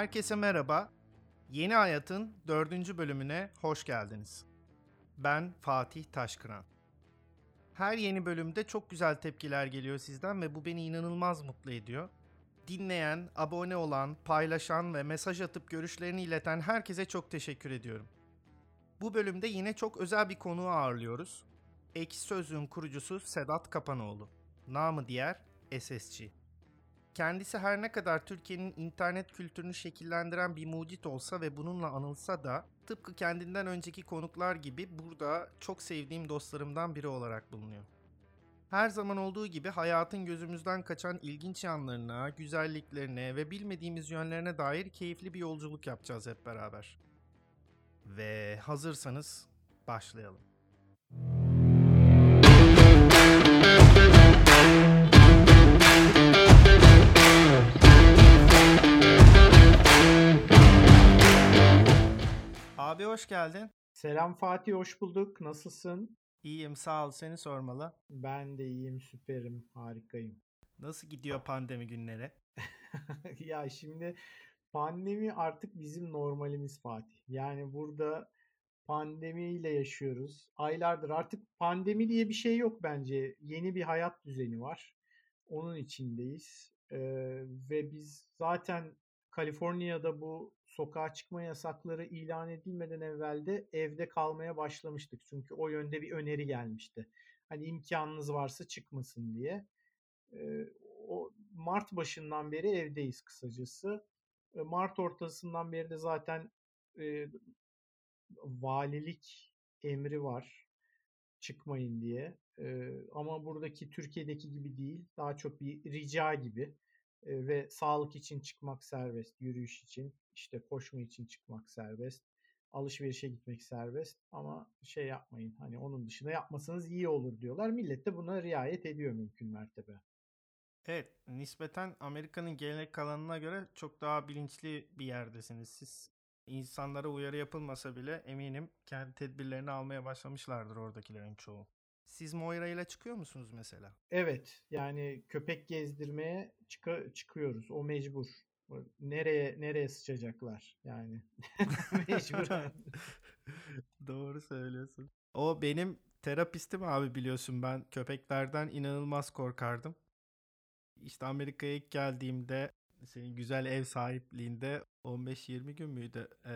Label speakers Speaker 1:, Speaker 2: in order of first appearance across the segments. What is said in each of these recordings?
Speaker 1: Herkese merhaba. Yeni Hayat'ın dördüncü bölümüne hoş geldiniz. Ben Fatih Taşkıran. Her yeni bölümde çok güzel tepkiler geliyor sizden ve bu beni inanılmaz mutlu ediyor. Dinleyen, abone olan, paylaşan ve mesaj atıp görüşlerini ileten herkese çok teşekkür ediyorum. Bu bölümde yine çok özel bir konuğu ağırlıyoruz. Ekşi Sözlüğün kurucusu Sedat Kapanoğlu. Namı diğer SSC. Kendisi her ne kadar Türkiye'nin internet kültürünü şekillendiren bir mucit olsa ve bununla anılsa da tıpkı kendinden önceki konuklar gibi burada çok sevdiğim dostlarımdan biri olarak bulunuyor. Her zaman olduğu gibi hayatın gözümüzden kaçan ilginç yanlarına, güzelliklerine ve bilmediğimiz yönlerine dair keyifli bir yolculuk yapacağız hep beraber. Ve hazırsanız başlayalım. Abi hoş geldin.
Speaker 2: Selam Fatih, hoş bulduk. Nasılsın?
Speaker 1: İyiyim sağ ol seni sormalı.
Speaker 2: Ben de iyiyim, süperim, harikayım.
Speaker 1: Nasıl gidiyor pandemi günleri?
Speaker 2: ya şimdi pandemi artık bizim normalimiz Fatih. Yani burada pandemiyle yaşıyoruz. Aylardır artık pandemi diye bir şey yok bence. Yeni bir hayat düzeni var. Onun içindeyiz. Ee, ve biz zaten Kaliforniya'da bu sokağa çıkma yasakları ilan edilmeden evvel de evde kalmaya başlamıştık. Çünkü o yönde bir öneri gelmişti. Hani imkanınız varsa çıkmasın diye. O Mart başından beri evdeyiz kısacası. Mart ortasından beri de zaten valilik emri var çıkmayın diye. Ama buradaki Türkiye'deki gibi değil. Daha çok bir rica gibi ve sağlık için çıkmak serbest, yürüyüş için, işte koşma için çıkmak serbest, alışverişe gitmek serbest ama şey yapmayın. Hani onun dışında yapmasanız iyi olur diyorlar. Millet de buna riayet ediyor mümkün mertebe.
Speaker 1: Evet, nispeten Amerika'nın gelenek kalanına göre çok daha bilinçli bir yerdesiniz siz. İnsanlara uyarı yapılmasa bile eminim kendi tedbirlerini almaya başlamışlardır oradakilerin çoğu. Siz Moira ile çıkıyor musunuz mesela?
Speaker 2: Evet, yani köpek gezdirmeye çık- çıkıyoruz. O mecbur. Nereye nereye sıçacaklar yani. Mecburen.
Speaker 1: Doğru söylüyorsun. O benim terapistim abi biliyorsun ben köpeklerden inanılmaz korkardım. İşte Amerika'ya ilk geldiğimde senin güzel ev sahipliğinde 15-20 gün müydü ee,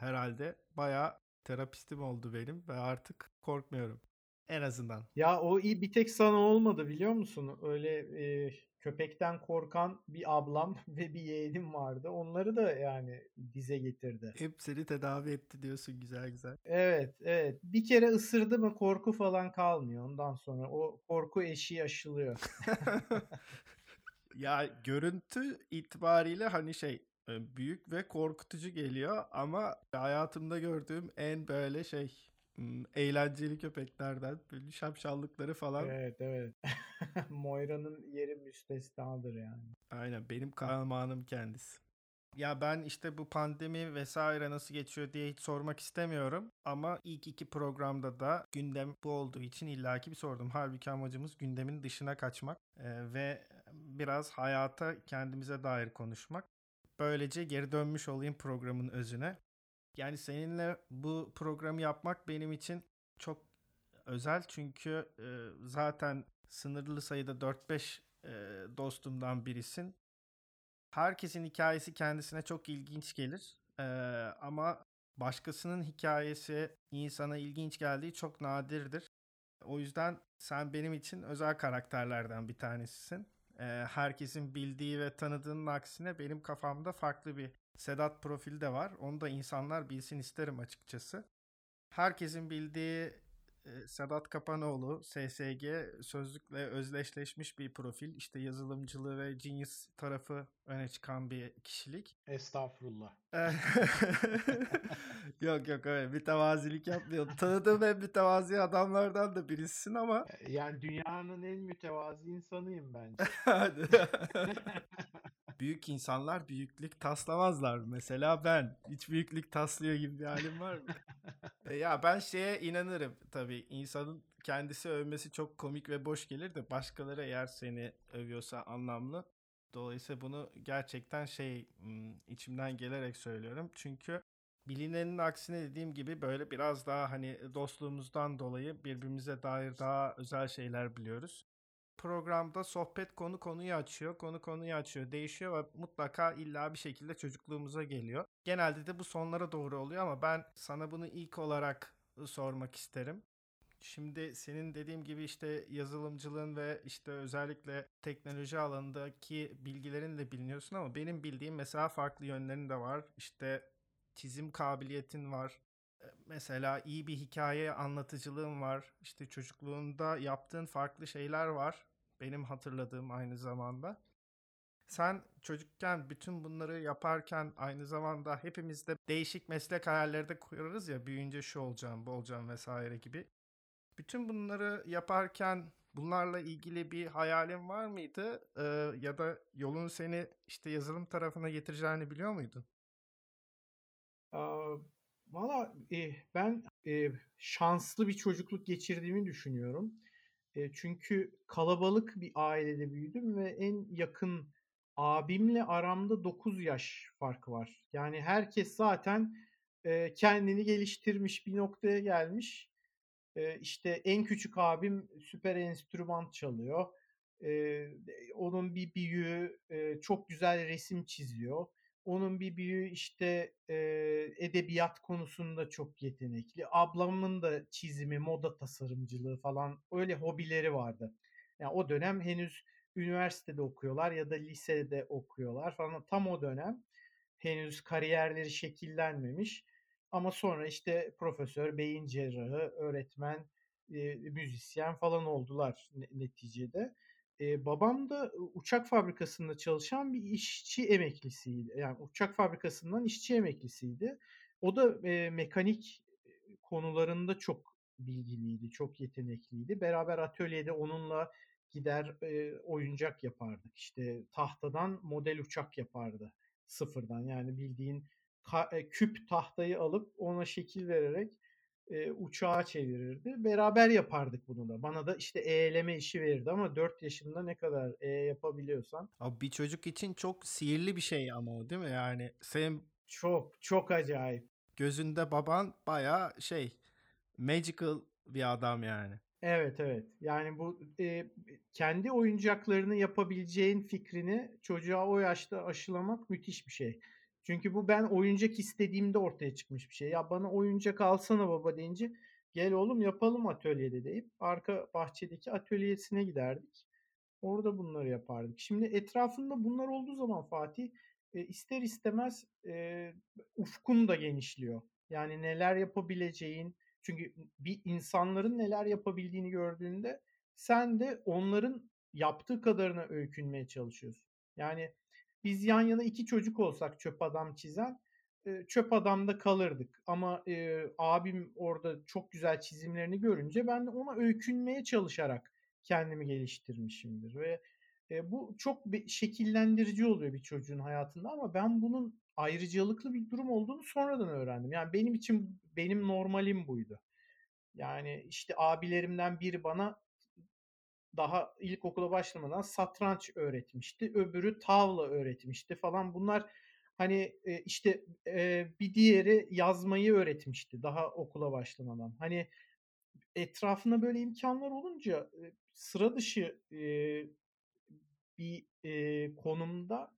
Speaker 1: herhalde baya terapistim oldu benim ve artık korkmuyorum. En azından.
Speaker 2: Ya o iyi bir tek sana olmadı biliyor musun? Öyle e, köpekten korkan bir ablam ve bir yeğenim vardı. Onları da yani dize getirdi.
Speaker 1: Hepsini tedavi etti diyorsun güzel güzel.
Speaker 2: Evet, evet. Bir kere ısırdı mı korku falan kalmıyor ondan sonra. O korku eşiği aşılıyor.
Speaker 1: ya görüntü itibariyle hani şey büyük ve korkutucu geliyor ama hayatımda gördüğüm en böyle şey eğlenceli köpeklerden böyle şapşallıkları falan.
Speaker 2: Evet evet. Moira'nın yeri müstesnadır yani.
Speaker 1: Aynen benim kahramanım kendisi. Ya ben işte bu pandemi vesaire nasıl geçiyor diye hiç sormak istemiyorum. Ama ilk iki programda da gündem bu olduğu için illaki bir sordum. Halbuki amacımız gündemin dışına kaçmak ee, ve biraz hayata kendimize dair konuşmak. Böylece geri dönmüş olayım programın özüne. Yani seninle bu programı yapmak benim için çok özel çünkü e, zaten sınırlı sayıda 4-5 e, dostumdan birisin. Herkesin hikayesi kendisine çok ilginç gelir e, ama başkasının hikayesi insana ilginç geldiği çok nadirdir. O yüzden sen benim için özel karakterlerden bir tanesisin. E, herkesin bildiği ve tanıdığının aksine benim kafamda farklı bir Sedat profili de var. Onu da insanlar bilsin isterim açıkçası. Herkesin bildiği Sedat Kapanoğlu SSG sözlükle özdeşleşmiş bir profil. İşte yazılımcılığı ve genius tarafı öne çıkan bir kişilik.
Speaker 2: Estağfurullah.
Speaker 1: yok yok öyle mütevazilik yapmıyorum. Tanıdığım en mütevazi adamlardan da birisin ama.
Speaker 2: Yani dünyanın en mütevazi insanıyım bence.
Speaker 1: büyük insanlar büyüklük taslamazlar. Mesela ben hiç büyüklük taslıyor gibi bir halim var mı? E, ya ben şeye inanırım tabii. insanın kendisi övmesi çok komik ve boş gelir de başkaları eğer seni övüyorsa anlamlı Dolayısıyla bunu gerçekten şey içimden gelerek söylüyorum. Çünkü bilinenin aksine dediğim gibi böyle biraz daha hani dostluğumuzdan dolayı birbirimize dair daha özel şeyler biliyoruz. Programda sohbet konu konuyu açıyor, konu konuyu açıyor, değişiyor ve mutlaka illa bir şekilde çocukluğumuza geliyor. Genelde de bu sonlara doğru oluyor ama ben sana bunu ilk olarak sormak isterim. Şimdi senin dediğim gibi işte yazılımcılığın ve işte özellikle teknoloji alanındaki bilgilerin de biliniyorsun ama benim bildiğim mesela farklı yönlerin de var. İşte çizim kabiliyetin var. Mesela iyi bir hikaye anlatıcılığın var. İşte çocukluğunda yaptığın farklı şeyler var. Benim hatırladığım aynı zamanda. Sen çocukken bütün bunları yaparken aynı zamanda hepimiz de değişik meslek hayalleri de kurarız ya büyüyünce şu olacağım, bu olacağım vesaire gibi. Bütün bunları yaparken bunlarla ilgili bir hayalin var mıydı? Ee, ya da yolun seni işte yazılım tarafına getireceğini biliyor muydun?
Speaker 2: Valla e, ben e, şanslı bir çocukluk geçirdiğimi düşünüyorum. E, çünkü kalabalık bir ailede büyüdüm ve en yakın abimle aramda 9 yaş farkı var. Yani herkes zaten e, kendini geliştirmiş bir noktaya gelmiş. E, işte en küçük abim süper enstrüman çalıyor. E, onun bir büyüğü e, çok güzel resim çiziyor. Onun bir büyüğü işte e, edebiyat konusunda çok yetenekli. Ablamın da çizimi, moda tasarımcılığı falan öyle hobileri vardı. Yani o dönem henüz üniversitede okuyorlar ya da lisede okuyorlar falan. Tam o dönem henüz kariyerleri şekillenmemiş. Ama sonra işte profesör, beyin cerrahı, öğretmen, e, müzisyen falan oldular neticede. E, babam da uçak fabrikasında çalışan bir işçi emeklisiydi. Yani uçak fabrikasından işçi emeklisiydi. O da e, mekanik konularında çok bilgiliydi, çok yetenekliydi. Beraber atölyede onunla gider e, oyuncak yapardık. İşte tahtadan model uçak yapardı sıfırdan. Yani bildiğin küp tahtayı alıp ona şekil vererek e, uçağa çevirirdi. Beraber yapardık bunu da. Bana da işte eğleme işi verirdi ama 4 yaşında ne kadar e yapabiliyorsan.
Speaker 1: Abi bir çocuk için çok sihirli bir şey ama o değil mi? Yani senin
Speaker 2: çok çok acayip.
Speaker 1: Gözünde baban baya şey magical bir adam yani.
Speaker 2: Evet evet. Yani bu e, kendi oyuncaklarını yapabileceğin fikrini çocuğa o yaşta aşılamak müthiş bir şey. Çünkü bu ben oyuncak istediğimde ortaya çıkmış bir şey. Ya bana oyuncak alsana baba deyince gel oğlum yapalım atölyede deyip arka bahçedeki atölyesine giderdik. Orada bunları yapardık. Şimdi etrafında bunlar olduğu zaman Fatih e, ister istemez e, ufkun da genişliyor. Yani neler yapabileceğin çünkü bir insanların neler yapabildiğini gördüğünde sen de onların yaptığı kadarına öykünmeye çalışıyorsun. Yani biz yan yana iki çocuk olsak çöp adam çizen çöp adamda kalırdık. Ama e, abim orada çok güzel çizimlerini görünce ben de ona öykünmeye çalışarak kendimi geliştirmişimdir. Ve e, bu çok bir şekillendirici oluyor bir çocuğun hayatında ama ben bunun ayrıcalıklı bir durum olduğunu sonradan öğrendim. Yani benim için benim normalim buydu. Yani işte abilerimden biri bana daha ilkokula başlamadan satranç öğretmişti. Öbürü tavla öğretmişti falan. Bunlar hani e, işte e, bir diğeri yazmayı öğretmişti daha okula başlamadan. Hani etrafında böyle imkanlar olunca e, sıra dışı e, bir konumda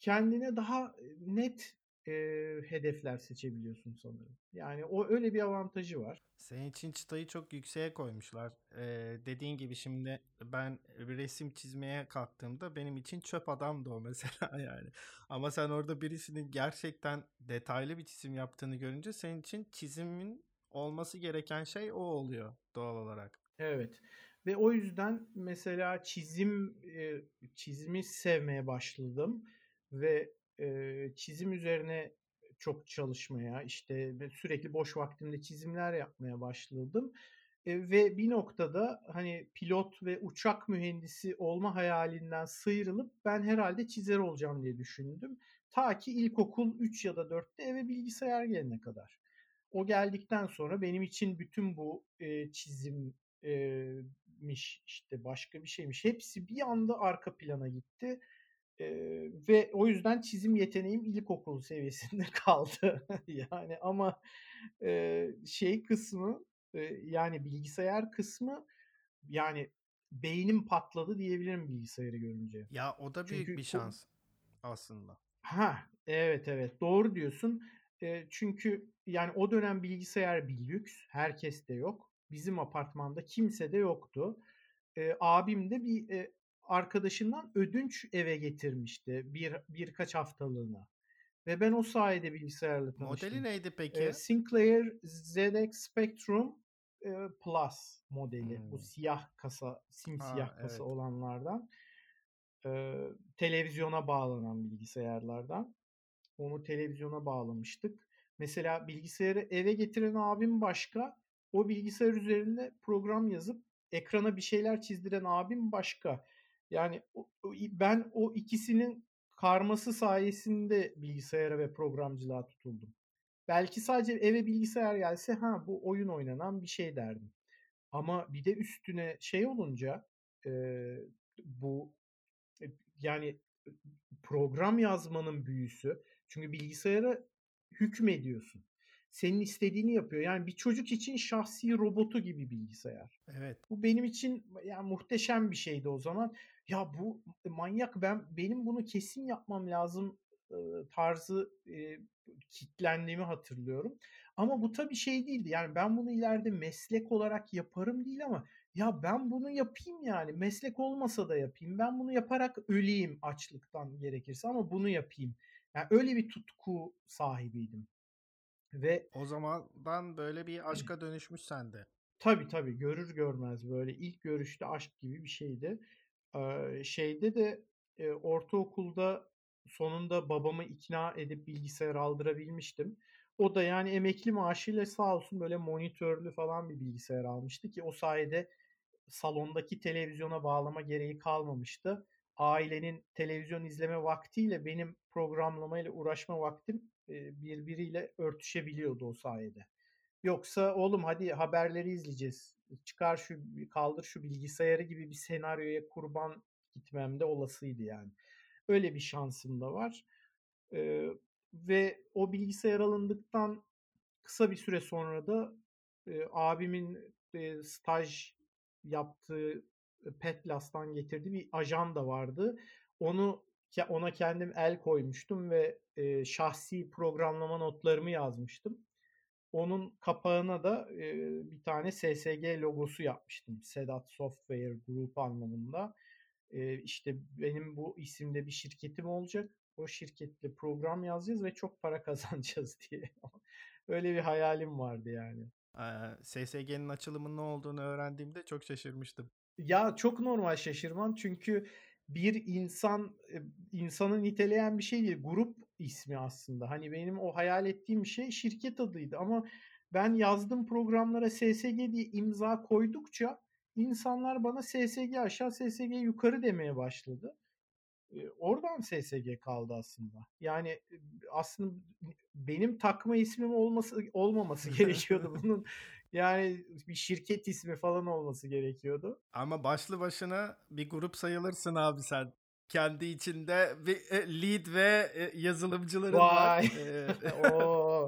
Speaker 2: kendine daha net e, hedefler seçebiliyorsun sanırım. Yani o öyle bir avantajı var.
Speaker 1: Senin için çıtayı çok yükseğe koymuşlar. Ee, dediğin gibi şimdi ben bir resim çizmeye kalktığımda benim için çöp adamdı o mesela yani. Ama sen orada birisinin gerçekten detaylı bir çizim yaptığını görünce senin için çizimin olması gereken şey o oluyor doğal olarak.
Speaker 2: Evet. Ve o yüzden mesela çizim çizimi sevmeye başladım ve çizim üzerine çok çalışmaya, işte sürekli boş vaktimde çizimler yapmaya başladım. E, ve bir noktada hani pilot ve uçak mühendisi olma hayalinden sıyrılıp ben herhalde çizer olacağım diye düşündüm. Ta ki ilkokul 3 ya da 4'te eve bilgisayar gelene kadar. O geldikten sonra benim için bütün bu e, çizim, müzikmiş işte başka bir şeymiş. Hepsi bir anda arka plana gitti. Ee, ve o yüzden çizim yeteneğim ilkokul seviyesinde kaldı. yani ama e, şey kısmı e, yani bilgisayar kısmı yani beynim patladı diyebilirim bilgisayarı görünce.
Speaker 1: Ya o da büyük Çünkü bir şans o... aslında.
Speaker 2: Ha evet evet doğru diyorsun. E, çünkü yani o dönem bilgisayar bir lüks. Herkes de yok. Bizim apartmanda kimse de yoktu. E, abim de bir e, arkadaşından ödünç eve getirmişti bir birkaç haftalığına. Ve ben o sayede bilgisayarla tanıştım.
Speaker 1: Modeli neydi peki?
Speaker 2: E, Sinclair ZX Spectrum e, Plus modeli. Hmm. Bu siyah kasa, simsiyah ha, kasa evet. olanlardan. E, televizyona bağlanan bilgisayarlardan. Onu televizyona bağlamıştık. Mesela bilgisayarı eve getiren abim başka. O bilgisayar üzerinde program yazıp ekrana bir şeyler çizdiren abim başka. Yani ben o ikisinin karması sayesinde bilgisayara ve programcılığa tutuldum. Belki sadece eve bilgisayar gelse ha bu oyun oynanan bir şey derdim. Ama bir de üstüne şey olunca e, bu e, yani program yazmanın büyüsü. Çünkü bilgisayara hükmediyorsun. Senin istediğini yapıyor. Yani bir çocuk için şahsi robotu gibi bilgisayar.
Speaker 1: Evet.
Speaker 2: Bu benim için yani muhteşem bir şeydi o zaman. Ya bu manyak ben benim bunu kesin yapmam lazım tarzı e, kitlendiğimi hatırlıyorum. Ama bu tabii şey değildi. Yani ben bunu ileride meslek olarak yaparım değil ama ya ben bunu yapayım yani meslek olmasa da yapayım. Ben bunu yaparak öleyim açlıktan gerekirse ama bunu yapayım. Yani öyle bir tutku sahibiydim. Ve
Speaker 1: o zamandan böyle bir aşka dönüşmüş sende.
Speaker 2: Tabii tabii görür görmez böyle ilk görüşte aşk gibi bir şeydi. Şeyde de ortaokulda sonunda babamı ikna edip bilgisayar aldırabilmiştim. O da yani emekli maaşıyla sağ olsun böyle monitörlü falan bir bilgisayar almıştı ki o sayede salondaki televizyona bağlama gereği kalmamıştı. Ailenin televizyon izleme vaktiyle benim programlamayla uğraşma vaktim birbiriyle örtüşebiliyordu o sayede. Yoksa oğlum hadi haberleri izleyeceğiz. Çıkar şu kaldır şu bilgisayarı gibi bir senaryoya kurban gitmem de olasıydı yani. Öyle bir şansım da var. Ee, ve o bilgisayar alındıktan kısa bir süre sonra da e, abimin e, staj yaptığı Petlas'tan getirdiği bir ajan da vardı. Onu ona kendim el koymuştum ve e, şahsi programlama notlarımı yazmıştım. Onun kapağına da e, bir tane SSG logosu yapmıştım. Sedat Software Group anlamında. E, işte benim bu isimde bir şirketim olacak. O şirketle program yazacağız ve çok para kazanacağız diye. Öyle bir hayalim vardı yani.
Speaker 1: SSG'nin açılımının ne olduğunu öğrendiğimde çok şaşırmıştım.
Speaker 2: Ya çok normal şaşırman çünkü bir insan insanı niteleyen bir şey değil. Grup ismi aslında. Hani benim o hayal ettiğim şey şirket adıydı ama ben yazdığım programlara SSG diye imza koydukça insanlar bana SSG aşağı SSG yukarı demeye başladı. Oradan SSG kaldı aslında. Yani aslında benim takma ismim olması olmaması gerekiyordu bunun. Yani bir şirket ismi falan olması gerekiyordu.
Speaker 1: Ama başlı başına bir grup sayılırsın abi sen. Kendi içinde bir e, lead ve e, yazılımcıların Vay. var. Ee,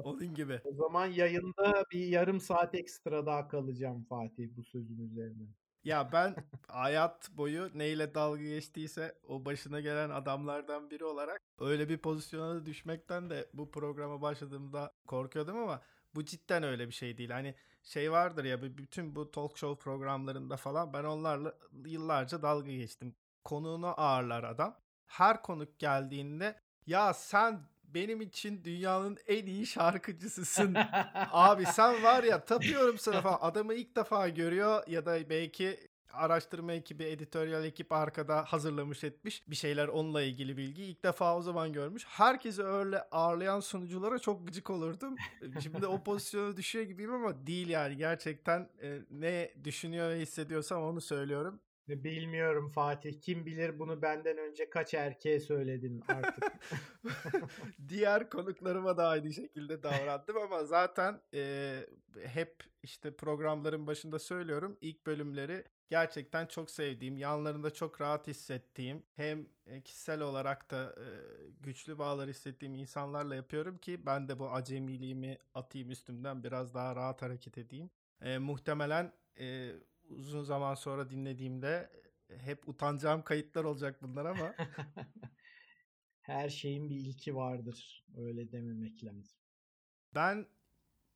Speaker 1: onun gibi.
Speaker 2: O zaman yayında bir yarım saat ekstra daha kalacağım Fatih bu sözün üzerine.
Speaker 1: Ya ben hayat boyu neyle dalga geçtiyse o başına gelen adamlardan biri olarak öyle bir pozisyona düşmekten de bu programa başladığımda korkuyordum ama bu cidden öyle bir şey değil. Hani şey vardır ya bütün bu talk show programlarında falan ben onlarla yıllarca dalga geçtim. Konuğunu ağırlar adam. Her konuk geldiğinde ya sen benim için dünyanın en iyi şarkıcısısın. Abi sen var ya tapıyorum sana falan. Adamı ilk defa görüyor ya da belki araştırma ekibi, editoryal ekip arkada hazırlamış etmiş bir şeyler onunla ilgili bilgi. İlk defa o zaman görmüş. Herkesi öyle ağırlayan sunuculara çok gıcık olurdum. Şimdi o pozisyona düşüyor gibiyim ama değil yani. Gerçekten e, ne düşünüyor ve hissediyorsam onu söylüyorum.
Speaker 2: Bilmiyorum Fatih. Kim bilir bunu benden önce kaç erkeğe söyledin artık.
Speaker 1: Diğer konuklarıma da aynı şekilde davrandım ama zaten e, hep işte programların başında söylüyorum. ilk bölümleri gerçekten çok sevdiğim, yanlarında çok rahat hissettiğim, hem kişisel olarak da e, güçlü bağlar hissettiğim insanlarla yapıyorum ki ben de bu acemiliğimi atayım üstümden biraz daha rahat hareket edeyim. E, muhtemelen e, uzun zaman sonra dinlediğimde hep utanacağım kayıtlar olacak bunlar ama
Speaker 2: her şeyin bir ilki vardır. Öyle dememek lazım.
Speaker 1: Ben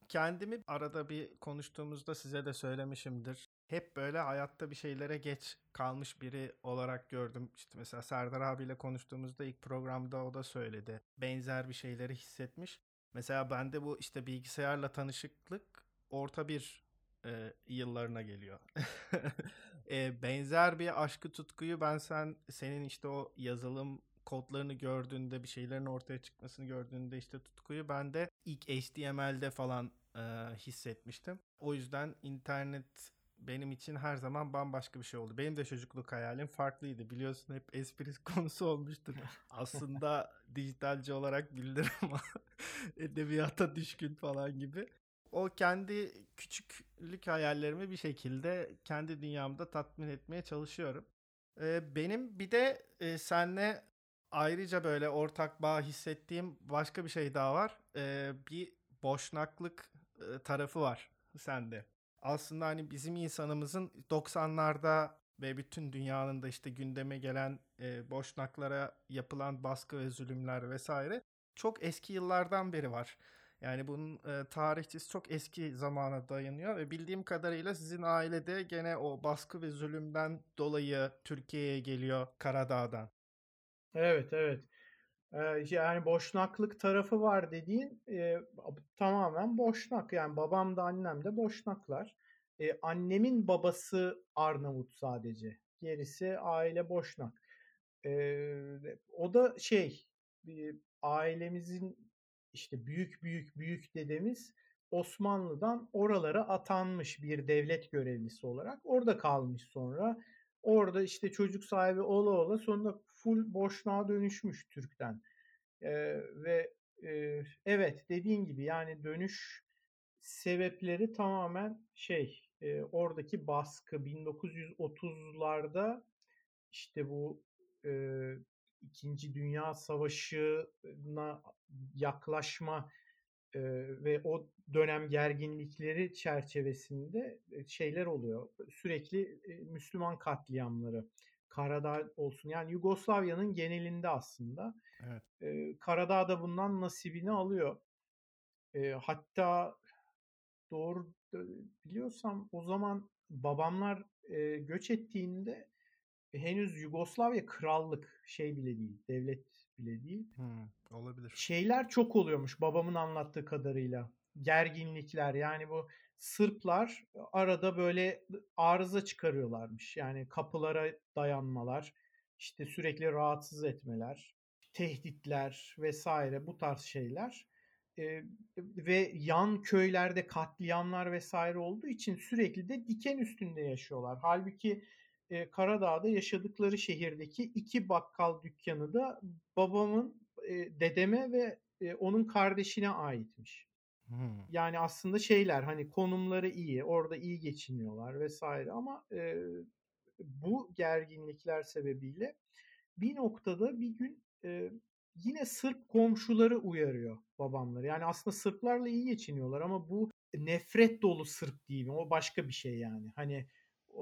Speaker 1: kendimi arada bir konuştuğumuzda size de söylemişimdir. Hep böyle hayatta bir şeylere geç kalmış biri olarak gördüm. İşte mesela Serdar abiyle konuştuğumuzda ilk programda o da söyledi. Benzer bir şeyleri hissetmiş. Mesela bende bu işte bilgisayarla tanışıklık orta bir e, yıllarına geliyor. e, benzer bir aşkı tutkuyu ben sen senin işte o yazılım kodlarını gördüğünde bir şeylerin ortaya çıkmasını gördüğünde işte tutkuyu ben de ilk HTML'de falan e, hissetmiştim. O yüzden internet benim için her zaman bambaşka bir şey oldu. Benim de çocukluk hayalim farklıydı. Biliyorsun hep espri konusu olmuştur. Aslında dijitalci olarak bilinir ama edebiyata düşkün falan gibi o kendi küçüklük hayallerimi bir şekilde kendi dünyamda tatmin etmeye çalışıyorum. Ee, benim bir de e, senle ayrıca böyle ortak bağ hissettiğim başka bir şey daha var. Ee, bir boşnaklık e, tarafı var sende. Aslında hani bizim insanımızın 90'larda ve bütün dünyanın da işte gündeme gelen e, boşnaklara yapılan baskı ve zulümler vesaire çok eski yıllardan beri var. Yani bunun e, tarihçisi çok eski zamana dayanıyor ve bildiğim kadarıyla sizin ailede gene o baskı ve zulümden dolayı Türkiye'ye geliyor Karadağ'dan.
Speaker 2: Evet evet. Ee, yani boşnaklık tarafı var dediğin e, tamamen boşnak. Yani babam da annem de boşnaklar. E, annemin babası Arnavut sadece. Gerisi aile boşnak. E, o da şey ailemizin işte büyük büyük büyük dedemiz Osmanlı'dan oralara atanmış bir devlet görevlisi olarak. Orada kalmış sonra. Orada işte çocuk sahibi ola ola sonra full boşluğa dönüşmüş Türk'ten. Ee, ve e, evet dediğin gibi yani dönüş sebepleri tamamen şey e, oradaki baskı 1930'larda işte bu e, İkinci Dünya Savaşı'na yaklaşma e, ve o dönem gerginlikleri çerçevesinde şeyler oluyor. Sürekli e, Müslüman katliamları. Karadağ olsun. Yani Yugoslavya'nın genelinde aslında. Evet. E, Karadağ da bundan nasibini alıyor. E, hatta doğru biliyorsam o zaman babamlar e, göç ettiğinde henüz Yugoslavya krallık şey bile değil, devlet bile değil.
Speaker 1: Hmm, olabilir.
Speaker 2: Şeyler çok oluyormuş babamın anlattığı kadarıyla. Gerginlikler yani bu Sırplar arada böyle arıza çıkarıyorlarmış. Yani kapılara dayanmalar, işte sürekli rahatsız etmeler, tehditler vesaire bu tarz şeyler. Ee, ve yan köylerde katliamlar vesaire olduğu için sürekli de diken üstünde yaşıyorlar. Halbuki e, Karadağ'da yaşadıkları şehirdeki iki bakkal dükkanı da babamın, e, dedeme ve e, onun kardeşine aitmiş. Hmm. Yani aslında şeyler hani konumları iyi, orada iyi geçiniyorlar vesaire ama e, bu gerginlikler sebebiyle bir noktada bir gün e, yine Sırp komşuları uyarıyor babamları. Yani aslında Sırplarla iyi geçiniyorlar ama bu nefret dolu Sırp değil mi? O başka bir şey yani. Hani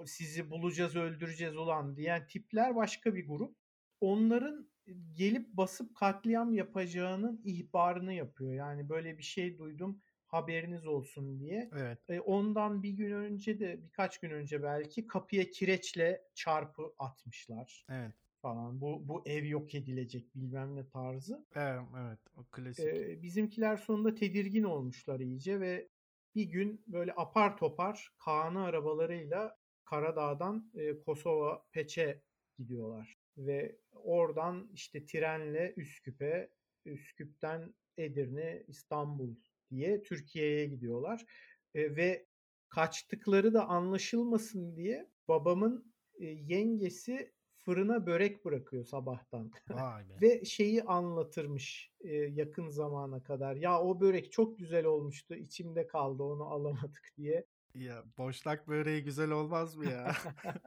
Speaker 2: sizi bulacağız öldüreceğiz ulan diyen tipler başka bir grup. Onların gelip basıp katliam yapacağının ihbarını yapıyor. Yani böyle bir şey duydum haberiniz olsun diye.
Speaker 1: Evet.
Speaker 2: E, ondan bir gün önce de birkaç gün önce belki kapıya kireçle çarpı atmışlar.
Speaker 1: Evet.
Speaker 2: Falan. Bu bu ev yok edilecek bilmem ne tarzı.
Speaker 1: Evet, evet. O klasik.
Speaker 2: E, bizimkiler sonunda tedirgin olmuşlar iyice ve bir gün böyle apar topar Kaan'ı arabalarıyla Karadağ'dan e, Kosova Peç'e gidiyorlar ve oradan işte trenle Üsküp'e, Üsküp'ten Edirne, İstanbul diye Türkiye'ye gidiyorlar. E, ve kaçtıkları da anlaşılmasın diye babamın e, yengesi fırına börek bırakıyor sabahtan. Ve şeyi anlatırmış e, yakın zamana kadar. Ya o börek çok güzel olmuştu. içimde kaldı onu alamadık diye.
Speaker 1: Ya boşnak böreği güzel olmaz mı ya?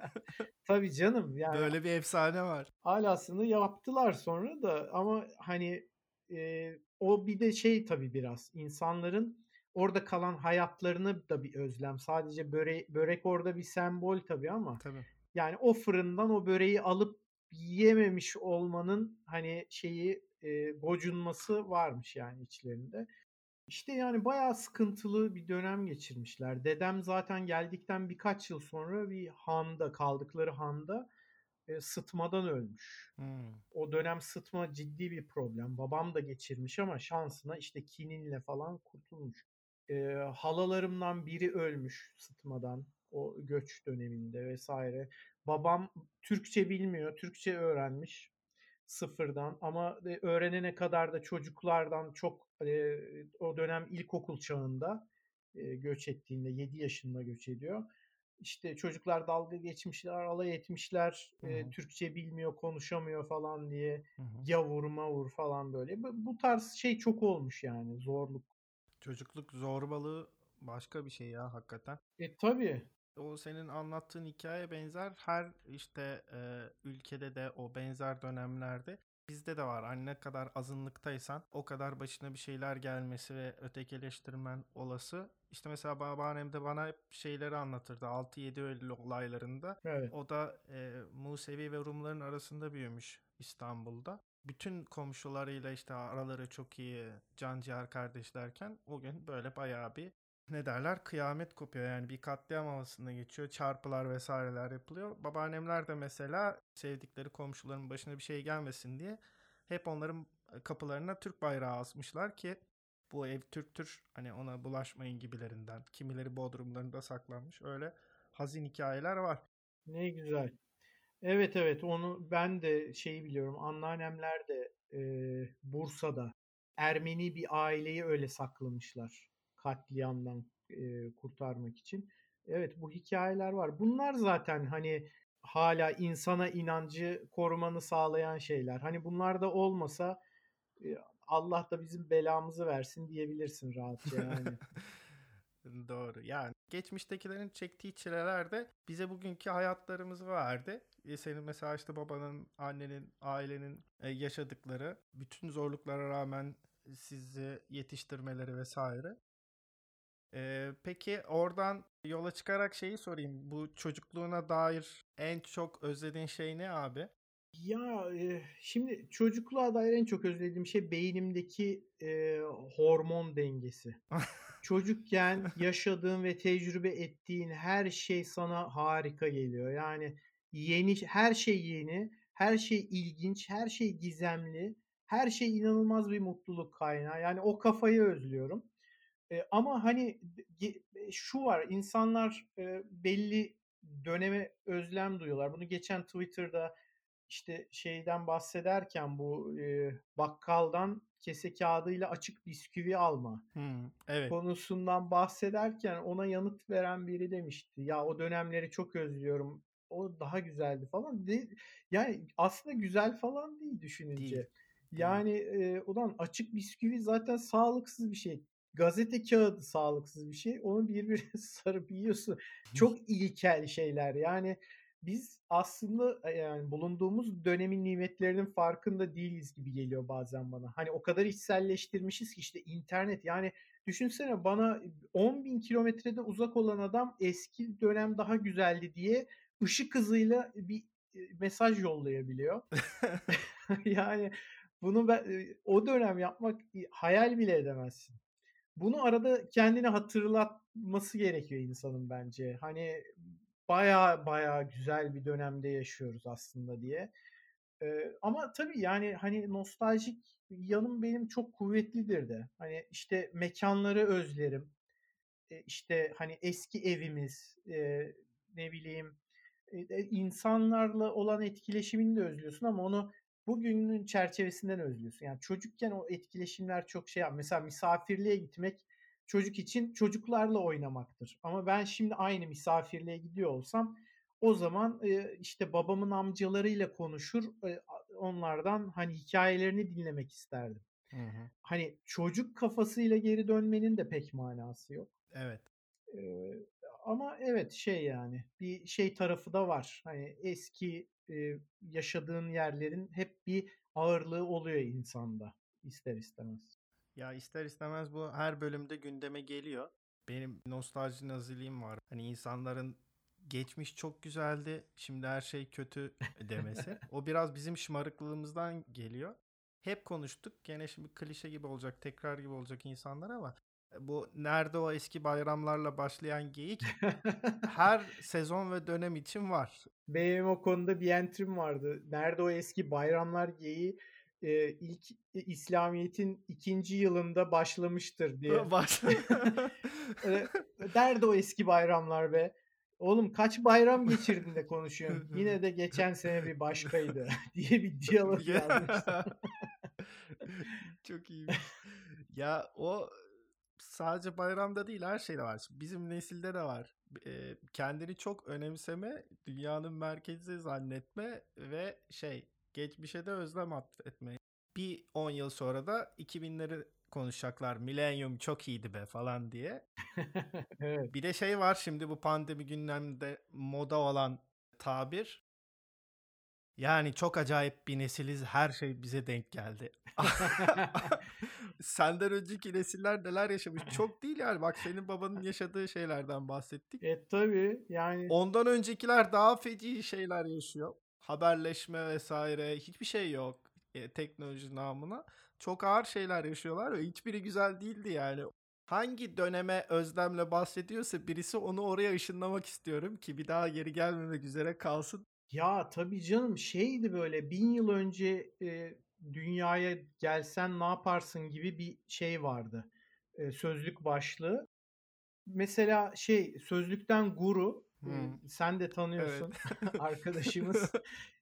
Speaker 2: Tabii canım yani
Speaker 1: Böyle bir efsane var.
Speaker 2: alasını yaptılar sonra da ama hani e, o bir de şey tabii biraz insanların orada kalan hayatlarını da bir özlem. Sadece börek, börek orada bir sembol tabii ama
Speaker 1: Tabii.
Speaker 2: yani o fırından o böreği alıp yememiş olmanın hani şeyi e, gocunması varmış yani içlerinde. İşte yani bayağı sıkıntılı bir dönem geçirmişler. Dedem zaten geldikten birkaç yıl sonra bir handa kaldıkları handa e, sıtmadan ölmüş.
Speaker 1: Hmm.
Speaker 2: O dönem sıtma ciddi bir problem. Babam da geçirmiş ama şansına işte kininle falan kurtulmuş. E, halalarımdan biri ölmüş sıtmadan o göç döneminde vesaire. Babam Türkçe bilmiyor, Türkçe öğrenmiş sıfırdan ama e, öğrenene kadar da çocuklardan çok e, o dönem ilkokul çağında e, göç ettiğinde 7 yaşında göç ediyor. İşte çocuklar dalga geçmişler, alay etmişler, e,
Speaker 1: Hı hı.
Speaker 2: Türkçe bilmiyor, konuşamıyor falan diye
Speaker 1: Hı hı.
Speaker 2: yavur mavur falan böyle. Bu, bu tarz şey çok olmuş yani zorluk.
Speaker 1: Çocukluk zorbalığı başka bir şey ya hakikaten.
Speaker 2: E tabii.
Speaker 1: O senin anlattığın hikaye benzer her işte e, ülkede de o benzer dönemlerde bizde de var. Hani ne kadar azınlıktaysan o kadar başına bir şeyler gelmesi ve ötekileştirmen olası. İşte mesela babaannem de bana hep şeyleri anlatırdı 6-7 Eylül olaylarında.
Speaker 2: Evet.
Speaker 1: O da e, Musevi ve Rumların arasında büyümüş İstanbul'da. Bütün komşularıyla işte araları çok iyi can ciğer kardeşlerken o gün böyle bayağı bir ne derler kıyamet kopuyor yani bir katliam havasında geçiyor çarpılar vesaireler yapılıyor. Babaannemler de mesela sevdikleri komşuların başına bir şey gelmesin diye hep onların kapılarına Türk bayrağı asmışlar ki bu ev Türktür hani ona bulaşmayın gibilerinden. Kimileri bodrumlarında saklanmış öyle hazin hikayeler var.
Speaker 2: Ne güzel. Evet evet onu ben de şeyi biliyorum. Anneannemler de e, Bursa'da Ermeni bir aileyi öyle saklamışlar katliamdan e, kurtarmak için. Evet bu hikayeler var. Bunlar zaten hani hala insana inancı korumanı sağlayan şeyler. Hani bunlar da olmasa Allah da bizim belamızı versin diyebilirsin rahatça yani.
Speaker 1: Doğru. Yani geçmiştekilerin çektiği çileler de bize bugünkü hayatlarımızı verdi. E, senin mesela işte babanın, annenin, ailenin e, yaşadıkları bütün zorluklara rağmen sizi yetiştirmeleri vesaire. E, peki oradan yola çıkarak şeyi sorayım. Bu çocukluğuna dair en çok özlediğin şey ne abi?
Speaker 2: Ya e, şimdi çocukluğa dair en çok özlediğim şey beynimdeki e, hormon dengesi. Çocukken yaşadığın ve tecrübe ettiğin her şey sana harika geliyor. Yani yeni her şey yeni, her şey ilginç, her şey gizemli, her şey inanılmaz bir mutluluk kaynağı. Yani o kafayı özlüyorum. E, ama hani ge- şu var insanlar e, belli döneme özlem duyuyorlar. Bunu geçen Twitter'da işte şeyden bahsederken bu e, bakkaldan kese kağıdıyla açık bisküvi alma
Speaker 1: Hmm, evet.
Speaker 2: konusundan bahsederken ona yanıt veren biri demişti. Ya o dönemleri çok özlüyorum. O daha güzeldi falan. De, yani aslında güzel falan değil düşününce.
Speaker 1: Değil.
Speaker 2: Yani e, ulan açık bisküvi zaten sağlıksız bir şey. Gazete kağıdı sağlıksız bir şey. Onu birbirine sarıp yiyorsun. Çok ilkel şeyler. Yani biz aslında yani bulunduğumuz dönemin nimetlerinin farkında değiliz gibi geliyor bazen bana. Hani o kadar içselleştirmişiz ki işte internet yani düşünsene bana 10 bin kilometrede uzak olan adam eski dönem daha güzeldi diye ışık hızıyla bir mesaj yollayabiliyor. yani bunu ben, o dönem yapmak hayal bile edemezsin. Bunu arada kendine hatırlatması gerekiyor insanın bence. Hani baya baya güzel bir dönemde yaşıyoruz aslında diye. Ee, ama tabii yani hani nostaljik yanım benim çok kuvvetlidir de. Hani işte mekanları özlerim. Ee, işte hani eski evimiz, e, ne bileyim e, insanlarla olan etkileşimini de özlüyorsun ama onu bugünün çerçevesinden özlüyorsun. Yani çocukken o etkileşimler çok şey. Mesela misafirliğe gitmek çocuk için çocuklarla oynamaktır. Ama ben şimdi aynı misafirliğe gidiyor olsam O zaman e, işte babamın amcalarıyla konuşur, e, onlardan hani hikayelerini dinlemek isterdim.
Speaker 1: Hı hı.
Speaker 2: Hani çocuk kafasıyla geri dönmenin de pek manası yok.
Speaker 1: Evet.
Speaker 2: Ee, ama evet şey yani bir şey tarafı da var. Hani eski e, yaşadığın yerlerin hep bir ağırlığı oluyor insanda ister istemez.
Speaker 1: Ya ister istemez bu her bölümde gündeme geliyor. Benim nostalji naziliğim var. Hani insanların geçmiş çok güzeldi, şimdi her şey kötü demesi. o biraz bizim şımarıklığımızdan geliyor. Hep konuştuk. Gene şimdi klişe gibi olacak, tekrar gibi olacak insanlar ama bu nerede o eski bayramlarla başlayan geyik her sezon ve dönem için var.
Speaker 2: Benim o konuda bir entrim vardı. Nerede o eski bayramlar geyiği e, ilk İslamiyet'in ikinci yılında başlamıştır diye.
Speaker 1: Baş...
Speaker 2: e, nerede o eski bayramlar be? Oğlum kaç bayram geçirdin de konuşuyorsun. Yine de geçen sene bir başkaydı diye bir diyalog yazmıştım.
Speaker 1: Çok iyi. Ya o sadece bayramda değil her şeyde var. Bizim nesilde de var. E, kendini çok önemseme, dünyanın merkezi zannetme ve şey geçmişe de özlem atfetme. Bir 10 yıl sonra da 2000'leri konuşacaklar. Millennium çok iyiydi be falan diye.
Speaker 2: evet.
Speaker 1: Bir de şey var şimdi bu pandemi gündemde moda olan tabir. Yani çok acayip bir nesiliz. Her şey bize denk geldi. Senden önceki nesiller neler yaşamış? Çok değil yani. Bak senin babanın yaşadığı şeylerden bahsettik.
Speaker 2: E tabii yani.
Speaker 1: Ondan öncekiler daha feci şeyler yaşıyor. Haberleşme vesaire hiçbir şey yok. E, teknoloji namına. Çok ağır şeyler yaşıyorlar ve hiçbiri güzel değildi yani. Hangi döneme özlemle bahsediyorsa birisi onu oraya ışınlamak istiyorum ki bir daha geri gelmemek üzere kalsın.
Speaker 2: Ya tabii canım şeydi böyle bin yıl önce e, dünyaya gelsen ne yaparsın gibi bir şey vardı. E, sözlük başlığı. Mesela şey sözlükten guru hmm. sen de tanıyorsun evet. arkadaşımız.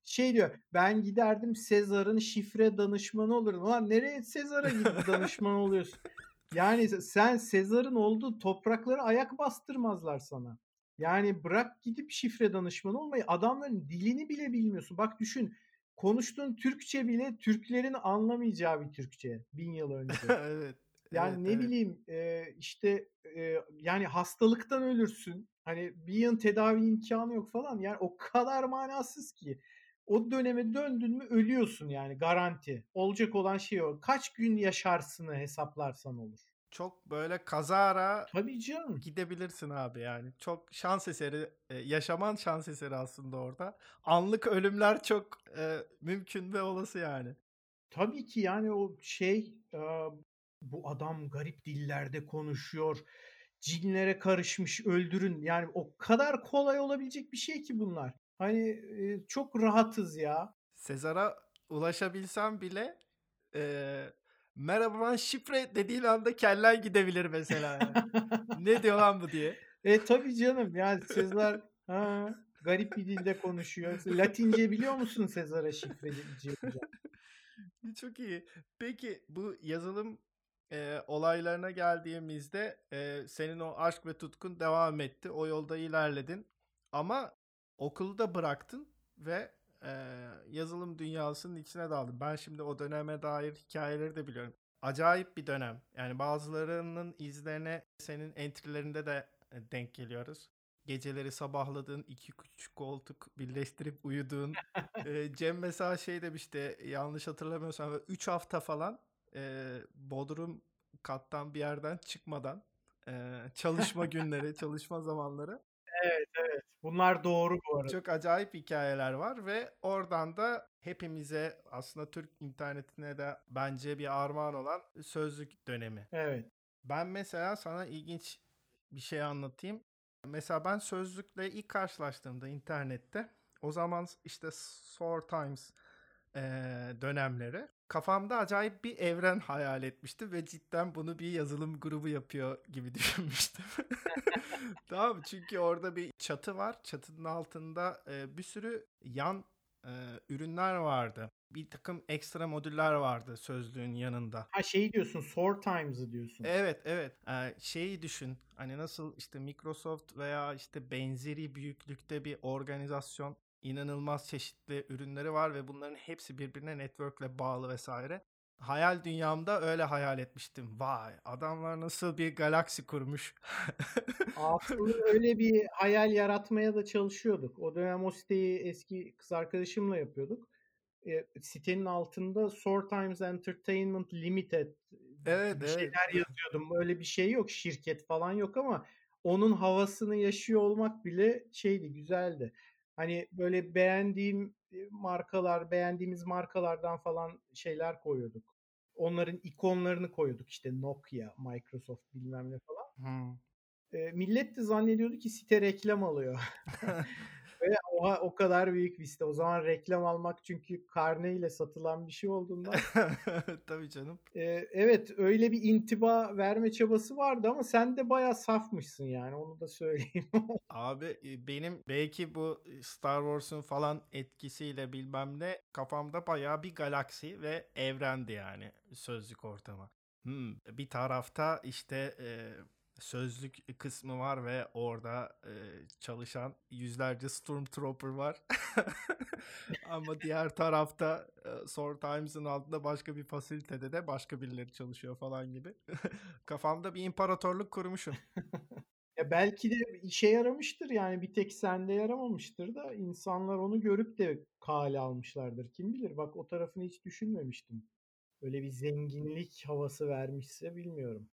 Speaker 2: şey diyor ben giderdim Sezar'ın şifre danışmanı olurum. Lan nereye Sezar'a gidip danışman oluyorsun? Yani sen Sezar'ın olduğu topraklara ayak bastırmazlar sana. Yani bırak gidip şifre danışmanı olmayı adamların dilini bile bilmiyorsun. Bak düşün konuştuğun Türkçe bile Türklerin anlamayacağı bir Türkçe bin yıl önce.
Speaker 1: evet.
Speaker 2: Yani
Speaker 1: evet,
Speaker 2: ne
Speaker 1: evet.
Speaker 2: bileyim e, işte e, yani hastalıktan ölürsün. Hani bir yıl tedavi imkanı yok falan. Yani o kadar manasız ki. O döneme döndün mü ölüyorsun yani garanti. Olacak olan şey o. Kaç gün yaşarsını hesaplarsan olur
Speaker 1: çok böyle kazara
Speaker 2: Tabii canım.
Speaker 1: gidebilirsin abi yani. Çok şans eseri, yaşaman şans eseri aslında orada. Anlık ölümler çok e, mümkün ve olası yani.
Speaker 2: Tabii ki yani o şey e, bu adam garip dillerde konuşuyor. Cinlere karışmış öldürün. Yani o kadar kolay olabilecek bir şey ki bunlar. Hani e, çok rahatız ya.
Speaker 1: Sezar'a ulaşabilsem bile e, merhaba ben şifre dediğin anda kellen gidebilir mesela. Yani. ne diyor lan bu diye.
Speaker 2: E tabii canım yani Sezar ha, garip bir dilde konuşuyor. Latince biliyor musun Sezar'a şifre
Speaker 1: Çok iyi. Peki bu yazılım e, olaylarına geldiğimizde e, senin o aşk ve tutkun devam etti. O yolda ilerledin. Ama okulu da bıraktın ve e, yazılım dünyasının içine daldın. Ben şimdi o döneme dair hikayeleri de biliyorum. Acayip bir dönem. Yani bazılarının izlerine senin entry'lerinde de denk geliyoruz. Geceleri sabahladığın iki küçük koltuk birleştirip uyuduğun. e, Cem mesela şey demişti yanlış hatırlamıyorsam 3 hafta falan e, Bodrum kattan bir yerden çıkmadan e, çalışma günleri, çalışma zamanları.
Speaker 2: Evet. Bunlar doğru bu arada.
Speaker 1: Çok acayip hikayeler var ve oradan da hepimize aslında Türk internetine de bence bir armağan olan sözlük dönemi.
Speaker 2: Evet.
Speaker 1: Ben mesela sana ilginç bir şey anlatayım. Mesela ben sözlükle ilk karşılaştığımda internette o zaman işte Sour Times e, dönemleri kafamda acayip bir evren hayal etmiştim ve cidden bunu bir yazılım grubu yapıyor gibi düşünmüştüm. tamam Çünkü orada bir çatı var. Çatının altında e, bir sürü yan e, ürünler vardı. Bir takım ekstra modüller vardı sözlüğün yanında.
Speaker 2: Ha şey diyorsun, Sore Times'ı diyorsun.
Speaker 1: Evet, evet. Ee, şeyi düşün. Hani nasıl işte Microsoft veya işte benzeri büyüklükte bir organizasyon inanılmaz çeşitli ürünleri var ve bunların hepsi birbirine network'le bağlı vesaire. Hayal dünyamda öyle hayal etmiştim. Vay, adamlar nasıl bir galaksi kurmuş.
Speaker 2: Aslında öyle bir hayal yaratmaya da çalışıyorduk. O dönem o siteyi eski kız arkadaşımla yapıyorduk. E, sitenin altında Sore Times Entertainment Limited
Speaker 1: Evet,
Speaker 2: bir
Speaker 1: evet.
Speaker 2: şeyler yazıyordum. Öyle bir şey yok, şirket falan yok ama onun havasını yaşıyor olmak bile şeydi, güzeldi. Hani böyle beğendiğim markalar, beğendiğimiz markalardan falan şeyler koyuyorduk. Onların ikonlarını koyuyorduk işte Nokia, Microsoft bilmem ne falan.
Speaker 1: Hmm.
Speaker 2: E, millet de zannediyordu ki site reklam alıyor. Ve oha, o kadar büyük bir site. O zaman reklam almak çünkü karneyle satılan bir şey olduğundan.
Speaker 1: Tabii canım.
Speaker 2: e, evet öyle bir intiba verme çabası vardı ama sen de bayağı safmışsın yani onu da söyleyeyim.
Speaker 1: Abi e, benim belki bu Star Wars'un falan etkisiyle bilmem ne kafamda bayağı bir galaksi ve evrendi yani sözlük ortamı. Hmm, bir tarafta işte e, sözlük kısmı var ve orada e, çalışan yüzlerce Stormtrooper var. Ama diğer tarafta e, Sword Times'ın altında başka bir fasilitede de başka birileri çalışıyor falan gibi. Kafamda bir imparatorluk kurmuşum.
Speaker 2: Ya belki de işe yaramıştır yani bir tek sende yaramamıştır da insanlar onu görüp de kale almışlardır. Kim bilir bak o tarafını hiç düşünmemiştim. Öyle bir zenginlik havası vermişse bilmiyorum.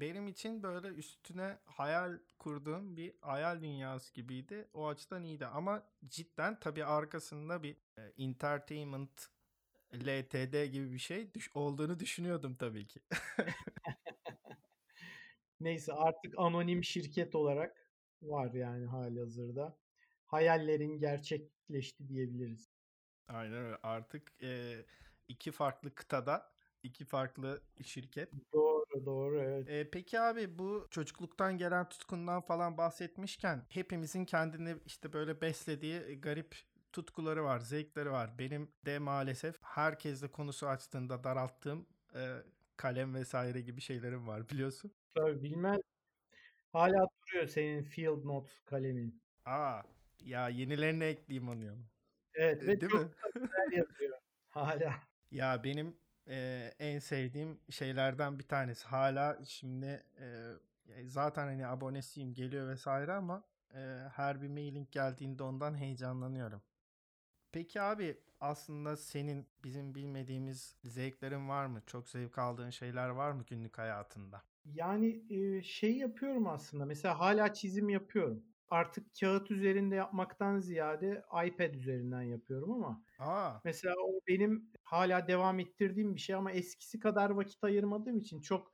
Speaker 1: Benim için böyle üstüne hayal kurduğum bir hayal dünyası gibiydi. O açıdan iyiydi ama cidden tabii arkasında bir e, entertainment LTD gibi bir şey düş- olduğunu düşünüyordum tabii ki.
Speaker 2: Neyse artık anonim şirket olarak var yani hali hazırda. Hayallerin gerçekleşti diyebiliriz.
Speaker 1: Aynen öyle. Artık e, iki farklı kıtada iki farklı şirket.
Speaker 2: Doğru doğru evet.
Speaker 1: E, peki abi bu çocukluktan gelen tutkundan falan bahsetmişken hepimizin kendini işte böyle beslediği garip tutkuları var, zevkleri var. Benim de maalesef herkesle konusu açtığında daralttığım e, kalem vesaire gibi şeylerim var biliyorsun.
Speaker 2: Tabii bilmem. Hala duruyor senin Field Note kalemin.
Speaker 1: Aa ya yenilerini ekleyeyim onu.
Speaker 2: Evet ve
Speaker 1: Değil
Speaker 2: çok
Speaker 1: mi?
Speaker 2: güzel yazıyor. Hala.
Speaker 1: Ya benim e, en sevdiğim şeylerden bir tanesi. Hala şimdi e, zaten hani abonesiyim geliyor vesaire ama e, her bir mailing geldiğinde ondan heyecanlanıyorum. Peki abi aslında senin bizim bilmediğimiz zevklerin var mı? Çok zevk aldığın şeyler var mı günlük hayatında?
Speaker 2: Yani e, şey yapıyorum aslında. Mesela hala çizim yapıyorum. Artık kağıt üzerinde yapmaktan ziyade iPad üzerinden yapıyorum ama
Speaker 1: Aa,
Speaker 2: mesela o benim hala devam ettirdiğim bir şey ama eskisi kadar vakit ayırmadığım için çok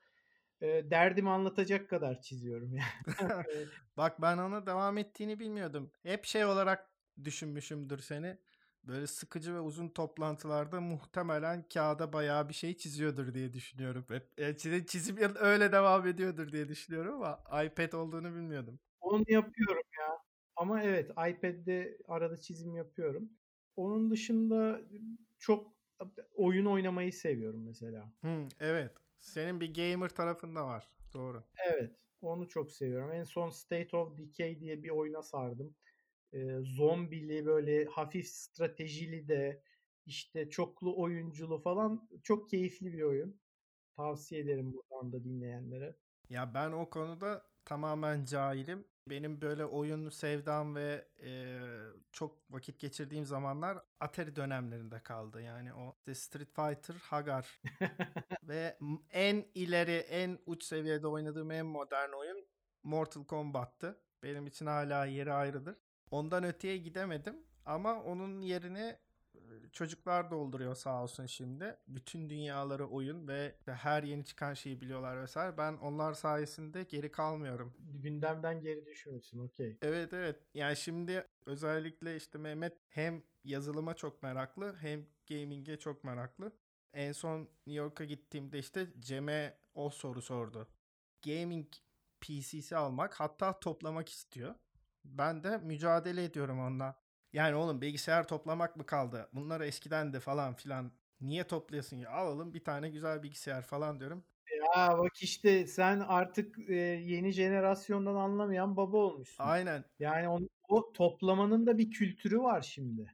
Speaker 2: e, derdimi anlatacak kadar çiziyorum yani. E,
Speaker 1: bak ben ona devam ettiğini bilmiyordum. Hep şey olarak düşünmüşümdür seni. Böyle sıkıcı ve uzun toplantılarda muhtemelen kağıda bayağı bir şey çiziyordur diye düşünüyorum. Hep e, çizim, çizim öyle devam ediyordur diye düşünüyorum ama iPad olduğunu bilmiyordum.
Speaker 2: Onu yapıyorum ya. Ama evet iPad'de arada çizim yapıyorum. Onun dışında çok oyun oynamayı seviyorum mesela.
Speaker 1: Hmm, evet. Senin bir gamer tarafında var. Doğru.
Speaker 2: Evet, onu çok seviyorum. En son State of Decay diye bir oyuna sardım. Ee, zombili böyle hafif stratejili de işte çoklu oyunculu falan çok keyifli bir oyun. Tavsiye ederim buradan da dinleyenlere.
Speaker 1: Ya ben o konuda tamamen cahilim. Benim böyle oyun sevdam ve e, çok vakit geçirdiğim zamanlar Atari dönemlerinde kaldı. Yani o işte Street Fighter, Hagar ve en ileri, en uç seviyede oynadığım en modern oyun Mortal Kombat'tı. Benim için hala yeri ayrıdır. Ondan öteye gidemedim ama onun yerini çocuklar dolduruyor sağ olsun şimdi. Bütün dünyaları oyun ve her yeni çıkan şeyi biliyorlar vesaire. Ben onlar sayesinde geri kalmıyorum.
Speaker 2: Gündemden geri düşmüyorsun, okey.
Speaker 1: Evet evet. Yani şimdi özellikle işte Mehmet hem yazılıma çok meraklı hem gaming'e çok meraklı. En son New York'a gittiğimde işte Cem'e o soru sordu. Gaming PC'si almak hatta toplamak istiyor. Ben de mücadele ediyorum onunla. Yani oğlum bilgisayar toplamak mı kaldı? Bunları eskiden de falan filan. Niye topluyorsun ya? Alalım bir tane güzel bilgisayar falan diyorum.
Speaker 2: Ya bak işte sen artık e, yeni jenerasyondan anlamayan baba olmuşsun.
Speaker 1: Aynen.
Speaker 2: Yani on, o toplamanın da bir kültürü var şimdi.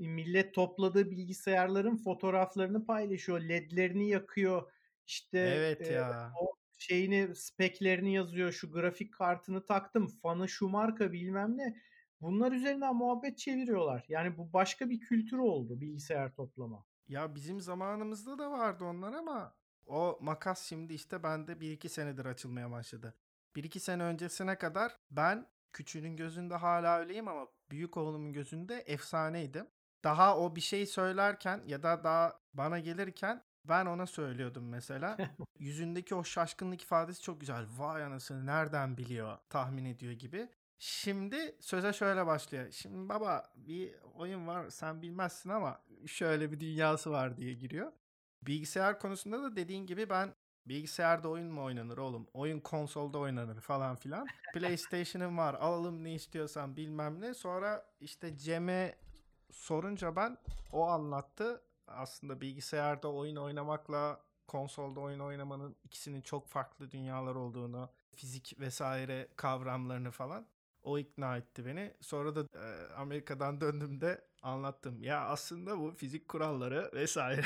Speaker 2: E, millet topladığı bilgisayarların fotoğraflarını paylaşıyor, ledlerini yakıyor. İşte
Speaker 1: Evet
Speaker 2: e,
Speaker 1: ya.
Speaker 2: o şeyini, speklerini yazıyor. Şu grafik kartını taktım, fanı şu marka bilmem ne. Bunlar üzerinden muhabbet çeviriyorlar. Yani bu başka bir kültür oldu bilgisayar toplama.
Speaker 1: Ya bizim zamanımızda da vardı onlar ama o makas şimdi işte bende 1-2 senedir açılmaya başladı. 1-2 sene öncesine kadar ben küçüğünün gözünde hala öyleyim ama büyük oğlumun gözünde efsaneydim. Daha o bir şey söylerken ya da daha bana gelirken ben ona söylüyordum mesela. Yüzündeki o şaşkınlık ifadesi çok güzel. Vay anasını nereden biliyor, tahmin ediyor gibi. Şimdi söze şöyle başlıyor. Şimdi baba bir oyun var sen bilmezsin ama şöyle bir dünyası var diye giriyor. Bilgisayar konusunda da dediğin gibi ben bilgisayarda oyun mu oynanır oğlum? Oyun konsolda oynanır falan filan. PlayStation'ım var alalım ne istiyorsan bilmem ne. Sonra işte Cem'e sorunca ben o anlattı. Aslında bilgisayarda oyun oynamakla konsolda oyun oynamanın ikisinin çok farklı dünyalar olduğunu, fizik vesaire kavramlarını falan. O ikna etti beni. Sonra da e, Amerika'dan döndüğümde anlattım. Ya aslında bu fizik kuralları vesaire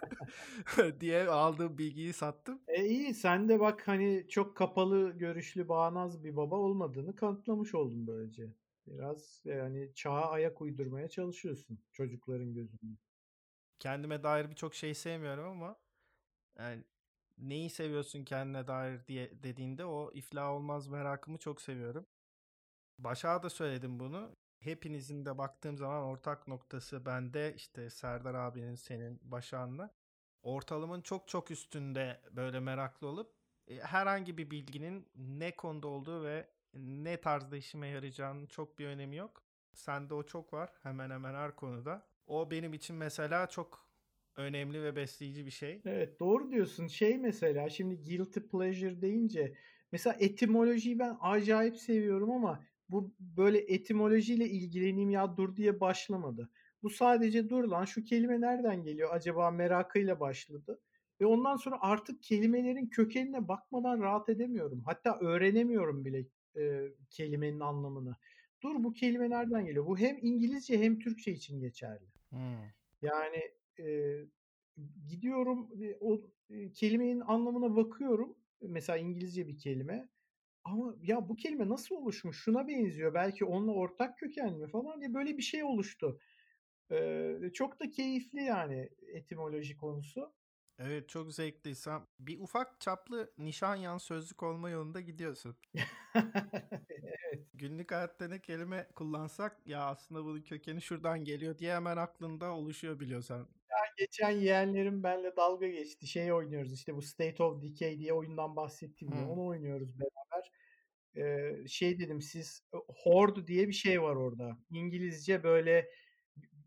Speaker 1: diye aldığım bilgiyi sattım.
Speaker 2: E iyi sen de bak hani çok kapalı görüşlü bağnaz bir baba olmadığını kanıtlamış oldun böylece. Biraz yani çağa ayak uydurmaya çalışıyorsun çocukların gözünde.
Speaker 1: Kendime dair birçok şey sevmiyorum ama yani neyi seviyorsun kendine dair diye dediğinde o iflah olmaz merakımı çok seviyorum. Başak'a da söyledim bunu. Hepinizin de baktığım zaman ortak noktası bende işte Serdar abinin senin Başak'ınla ortalamanın çok çok üstünde böyle meraklı olup e, herhangi bir bilginin ne konuda olduğu ve ne tarzda işime yarayacağının çok bir önemi yok. Sende o çok var hemen hemen her konuda. O benim için mesela çok önemli ve besleyici bir şey.
Speaker 2: Evet doğru diyorsun. Şey mesela şimdi guilty pleasure deyince mesela etimolojiyi ben acayip seviyorum ama bu böyle etimolojiyle ilgileneyim ya dur diye başlamadı. Bu sadece dur lan şu kelime nereden geliyor acaba merakıyla başladı. Ve ondan sonra artık kelimelerin kökenine bakmadan rahat edemiyorum. Hatta öğrenemiyorum bile e, kelimenin anlamını. Dur bu kelime nereden geliyor? Bu hem İngilizce hem Türkçe için geçerli.
Speaker 1: Hmm.
Speaker 2: Yani e, gidiyorum e, o e, kelimenin anlamına bakıyorum. Mesela İngilizce bir kelime. Ama ya bu kelime nasıl oluşmuş? Şuna benziyor. Belki onunla ortak köken mi falan diye böyle bir şey oluştu. Ee, çok da keyifli yani etimoloji konusu.
Speaker 1: Evet çok zevkliysem bir ufak çaplı Nişanyan sözlük olma yolunda gidiyorsun.
Speaker 2: evet.
Speaker 1: Günlük hayatta ne kelime kullansak ya aslında bunun kökeni şuradan geliyor diye hemen aklında oluşuyor biliyorsan.
Speaker 2: Ya geçen yeğenlerim benimle dalga geçti. Şey oynuyoruz işte bu State of Decay diye oyundan bahsettim ya.
Speaker 1: Hmm.
Speaker 2: Onu oynuyoruz beraber. Ee, şey dedim siz Horde diye bir şey var orada. İngilizce böyle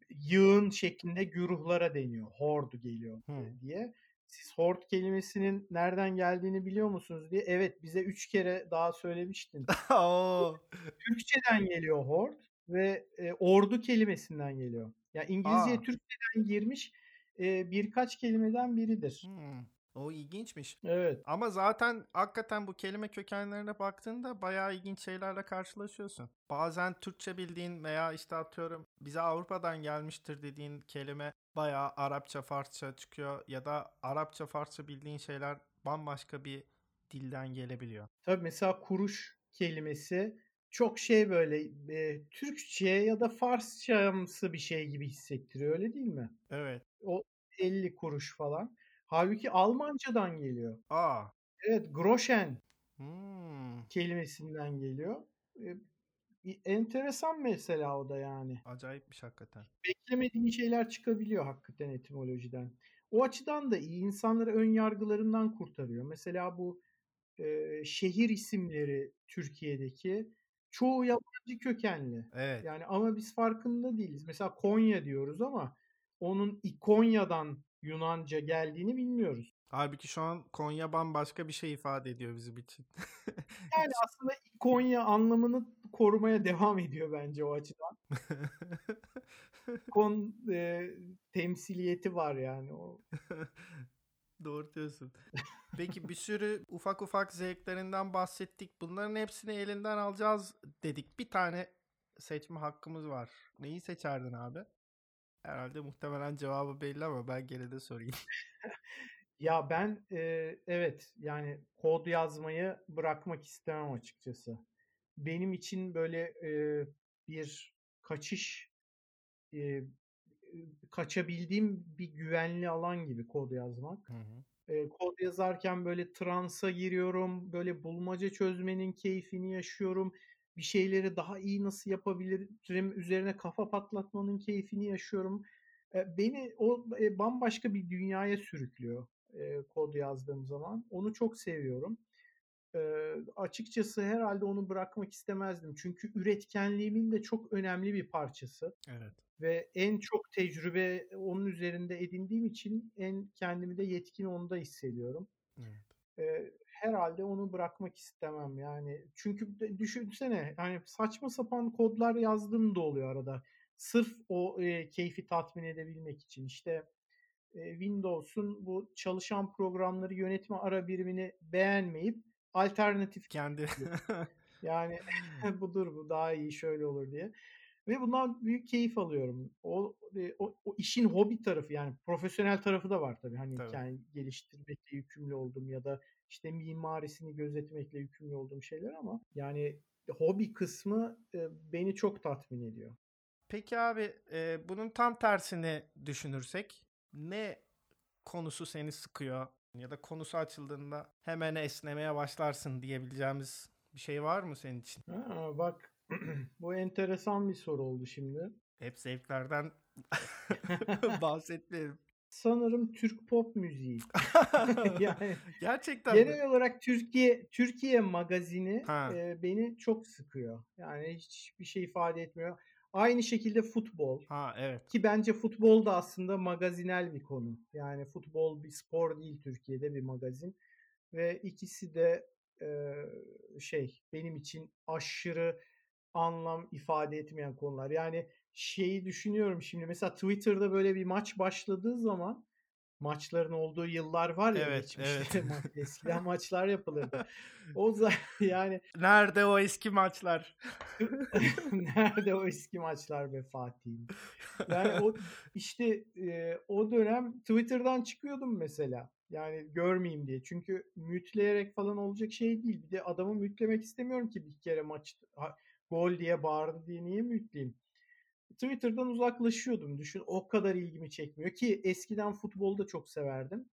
Speaker 2: yığın şeklinde güruhlara deniyor. Horde geliyor
Speaker 1: Hmm.
Speaker 2: diye. Siz horde kelimesinin nereden geldiğini biliyor musunuz diye. Evet bize üç kere daha söylemiştin. Türkçeden geliyor horde ve e, ordu kelimesinden geliyor. Yani İngilizceye
Speaker 1: Aa.
Speaker 2: Türkçeden girmiş e, birkaç kelimeden biridir.
Speaker 1: Hmm. O ilginçmiş.
Speaker 2: Evet.
Speaker 1: Ama zaten hakikaten bu kelime kökenlerine baktığında bayağı ilginç şeylerle karşılaşıyorsun. Bazen Türkçe bildiğin veya işte atıyorum bize Avrupa'dan gelmiştir dediğin kelime bayağı Arapça, Farsça çıkıyor ya da Arapça, Farsça bildiğin şeyler bambaşka bir dilden gelebiliyor.
Speaker 2: Tabii mesela kuruş kelimesi çok şey böyle e, Türkçe ya da Farsçamsı bir şey gibi hissettiriyor öyle değil mi?
Speaker 1: Evet.
Speaker 2: O 50 kuruş falan. Halbuki Almancadan geliyor.
Speaker 1: Aa.
Speaker 2: Evet, Groschen
Speaker 1: Hmm.
Speaker 2: kelimesinden geliyor. E, enteresan mesela o da yani.
Speaker 1: Acayipmiş hakikaten.
Speaker 2: Beklemediğin şeyler çıkabiliyor hakikaten etimolojiden. O açıdan da iyi. İnsanları ön yargılarından kurtarıyor. Mesela bu e, şehir isimleri Türkiye'deki çoğu yabancı kökenli.
Speaker 1: Evet.
Speaker 2: Yani ama biz farkında değiliz. Mesela Konya diyoruz ama onun İkonya'dan Yunanca geldiğini bilmiyoruz.
Speaker 1: Halbuki şu an Konya bambaşka bir şey ifade ediyor bizim için.
Speaker 2: Yani aslında Konya anlamını korumaya devam ediyor bence o açıdan. Kon e, temsiliyeti var yani o.
Speaker 1: Doğru diyorsun. Peki bir sürü ufak ufak zevklerinden bahsettik. Bunların hepsini elinden alacağız dedik. Bir tane seçme hakkımız var. Neyi seçerdin abi? Herhalde muhtemelen cevabı belli ama ben gene de sorayım.
Speaker 2: ya ben e, evet yani kod yazmayı bırakmak istemem açıkçası. Benim için böyle e, bir kaçış e, kaçabildiğim bir güvenli alan gibi kod yazmak. Hı hı. E, kod yazarken böyle transa giriyorum, böyle bulmaca çözmenin keyfini yaşıyorum. Bir şeyleri daha iyi nasıl yapabilirim üzerine kafa patlatmanın keyfini yaşıyorum. E, beni o e, bambaşka bir dünyaya sürüklüyor e, kod yazdığım zaman. Onu çok seviyorum. Açıkçası herhalde onu bırakmak istemezdim. Çünkü üretkenliğimin de çok önemli bir parçası.
Speaker 1: Evet
Speaker 2: ve en çok tecrübe onun üzerinde edindiğim için en kendimi de yetkin onda hissediyorum. Evet. Herhalde onu bırakmak istemem yani. Çünkü düşünsene hani saçma sapan kodlar yazdığım da oluyor arada. Sırf o e, keyfi tatmin edebilmek için. İşte e, Windows'un bu çalışan programları yönetme ara birimini beğenmeyip alternatif
Speaker 1: kendi
Speaker 2: yani budur bu daha iyi şöyle olur diye. Ve bundan büyük keyif alıyorum. O, e, o, o işin hobi tarafı yani profesyonel tarafı da var tabii. Hani tabii. yani geliştirmekle yükümlü oldum ya da işte mimarisini gözetmekle yükümlü olduğum şeyler ama yani hobi kısmı e, beni çok tatmin ediyor.
Speaker 1: Peki abi e, bunun tam tersini düşünürsek ne konusu seni sıkıyor ya da konusu açıldığında hemen esnemeye başlarsın diyebileceğimiz bir şey var mı senin için?
Speaker 2: Ha, bak Bu enteresan bir soru oldu şimdi.
Speaker 1: Hep zevklerden bahsetmeyelim.
Speaker 2: Sanırım Türk pop müziği.
Speaker 1: yani gerçekten
Speaker 2: genel mi? olarak Türkiye Türkiye magazini e, beni çok sıkıyor. Yani hiçbir şey ifade etmiyor. Aynı şekilde futbol.
Speaker 1: Ha evet.
Speaker 2: Ki bence futbol da aslında magazinel bir konu. Yani futbol bir spor değil Türkiye'de bir magazin ve ikisi de e, şey benim için aşırı anlam ifade etmeyen konular. Yani şeyi düşünüyorum şimdi mesela Twitter'da böyle bir maç başladığı zaman maçların olduğu yıllar var ya
Speaker 1: evet, geçmişte
Speaker 2: evet. eskiden maçlar yapılırdı. O zaman yani
Speaker 1: nerede o eski maçlar?
Speaker 2: nerede o eski maçlar be Fatih'im? Yani o işte e, o dönem Twitter'dan çıkıyordum mesela. Yani görmeyeyim diye. Çünkü mütleyerek falan olacak şey değil. Bir de adamı mütlemek istemiyorum ki bir kere maç gol diye bağırdı diye niye mütleyeyim? Twitter'dan uzaklaşıyordum. Düşün o kadar ilgimi çekmiyor ki eskiden futbolu da çok severdim.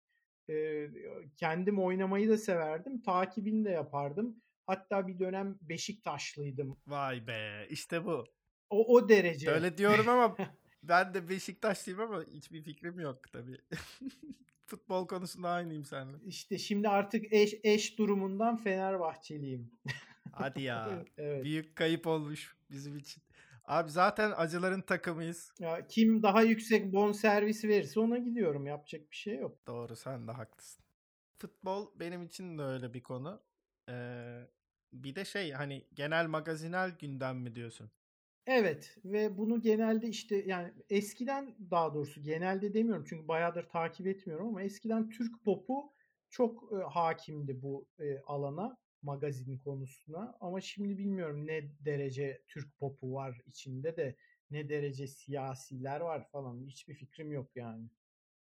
Speaker 2: Ee, kendim oynamayı da severdim. Takibini de yapardım. Hatta bir dönem Beşiktaşlıydım.
Speaker 1: Vay be işte bu.
Speaker 2: O, o derece.
Speaker 1: Öyle diyorum ama ben de Beşiktaşlıyım ama hiçbir fikrim yok tabii. Futbol konusunda aynıyım seninle.
Speaker 2: İşte şimdi artık eş, eş durumundan Fenerbahçeliyim.
Speaker 1: Hadi ya. evet. Büyük kayıp olmuş bizim için. Abi zaten acıların takımıyız.
Speaker 2: Ya kim daha yüksek bon servisi verirse ona gidiyorum. Yapacak bir şey yok.
Speaker 1: Doğru sen de haklısın. Futbol benim için de öyle bir konu. Ee, bir de şey hani genel magazinel gündem mi diyorsun?
Speaker 2: Evet ve bunu genelde işte yani eskiden daha doğrusu genelde demiyorum çünkü bayağıdır takip etmiyorum ama eskiden Türk popu çok e, hakimdi bu e, alana magazin konusuna ama şimdi bilmiyorum ne derece Türk popu var içinde de ne derece siyasiler var falan hiçbir fikrim yok yani.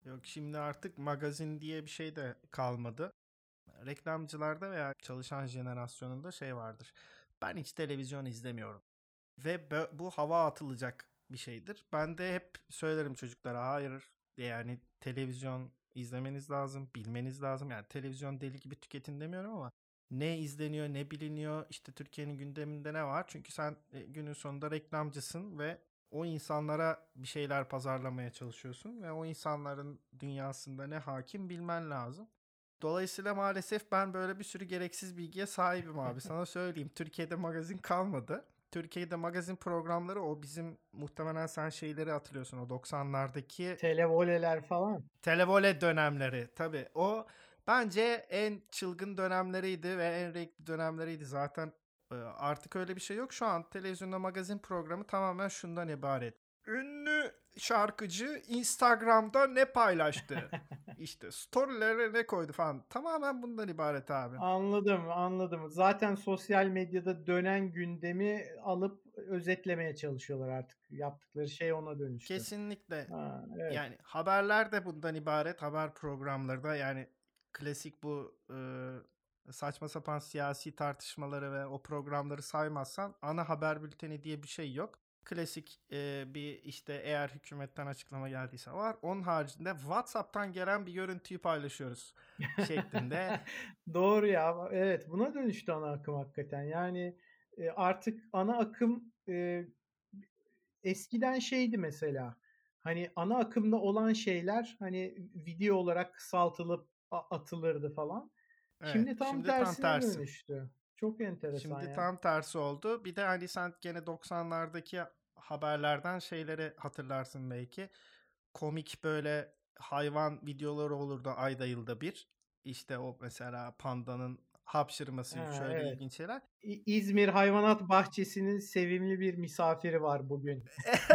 Speaker 1: Yok şimdi artık magazin diye bir şey de kalmadı. Reklamcılarda veya çalışan jenerasyonunda şey vardır. Ben hiç televizyon izlemiyorum. Ve bu hava atılacak bir şeydir. Ben de hep söylerim çocuklara hayır yani televizyon izlemeniz lazım, bilmeniz lazım. Yani televizyon deli gibi tüketin demiyorum ama ne izleniyor, ne biliniyor, işte Türkiye'nin gündeminde ne var? Çünkü sen e, günün sonunda reklamcısın ve o insanlara bir şeyler pazarlamaya çalışıyorsun ve o insanların dünyasında ne hakim bilmen lazım. Dolayısıyla maalesef ben böyle bir sürü gereksiz bilgiye sahibim abi. Sana söyleyeyim. Türkiye'de magazin kalmadı. Türkiye'de magazin programları o bizim muhtemelen sen şeyleri hatırlıyorsun o 90'lardaki
Speaker 2: televoleler falan.
Speaker 1: Televole dönemleri tabii. O Bence en çılgın dönemleriydi ve en renkli dönemleriydi. Zaten Artık öyle bir şey yok. Şu an televizyonda magazin programı tamamen şundan ibaret. Ünlü şarkıcı Instagram'da ne paylaştı? işte storylere ne koydu falan. Tamamen bundan ibaret abi.
Speaker 2: Anladım, anladım. Zaten sosyal medyada dönen gündemi alıp özetlemeye çalışıyorlar artık. Yaptıkları şey ona dönüştü.
Speaker 1: Kesinlikle.
Speaker 2: Ha, evet.
Speaker 1: Yani haberler de bundan ibaret. Haber programları da yani klasik bu e, saçma sapan siyasi tartışmaları ve o programları saymazsan ana haber bülteni diye bir şey yok. Klasik e, bir işte eğer hükümetten açıklama geldiyse var. Onun haricinde WhatsApp'tan gelen bir görüntüyü paylaşıyoruz şeklinde.
Speaker 2: Doğru ya. Evet, buna dönüştü ana akım hakikaten. Yani e, artık ana akım e, eskiden şeydi mesela. Hani ana akımda olan şeyler hani video olarak kısaltılıp atılırdı falan.
Speaker 1: Evet,
Speaker 2: Şimdi tam
Speaker 1: şimdi tam
Speaker 2: tersine
Speaker 1: tersi.
Speaker 2: dönüştü. Çok enteresan
Speaker 1: Şimdi
Speaker 2: ya.
Speaker 1: tam tersi oldu. Bir de hani sen gene 90'lardaki haberlerden şeyleri hatırlarsın belki. Komik böyle hayvan videoları olurdu ayda yılda bir. İşte o mesela pandanın hapşırması
Speaker 2: Ha,
Speaker 1: şöyle
Speaker 2: evet.
Speaker 1: ilginç şeyler.
Speaker 2: İzmir Hayvanat Bahçesi'nin sevimli bir misafiri var bugün.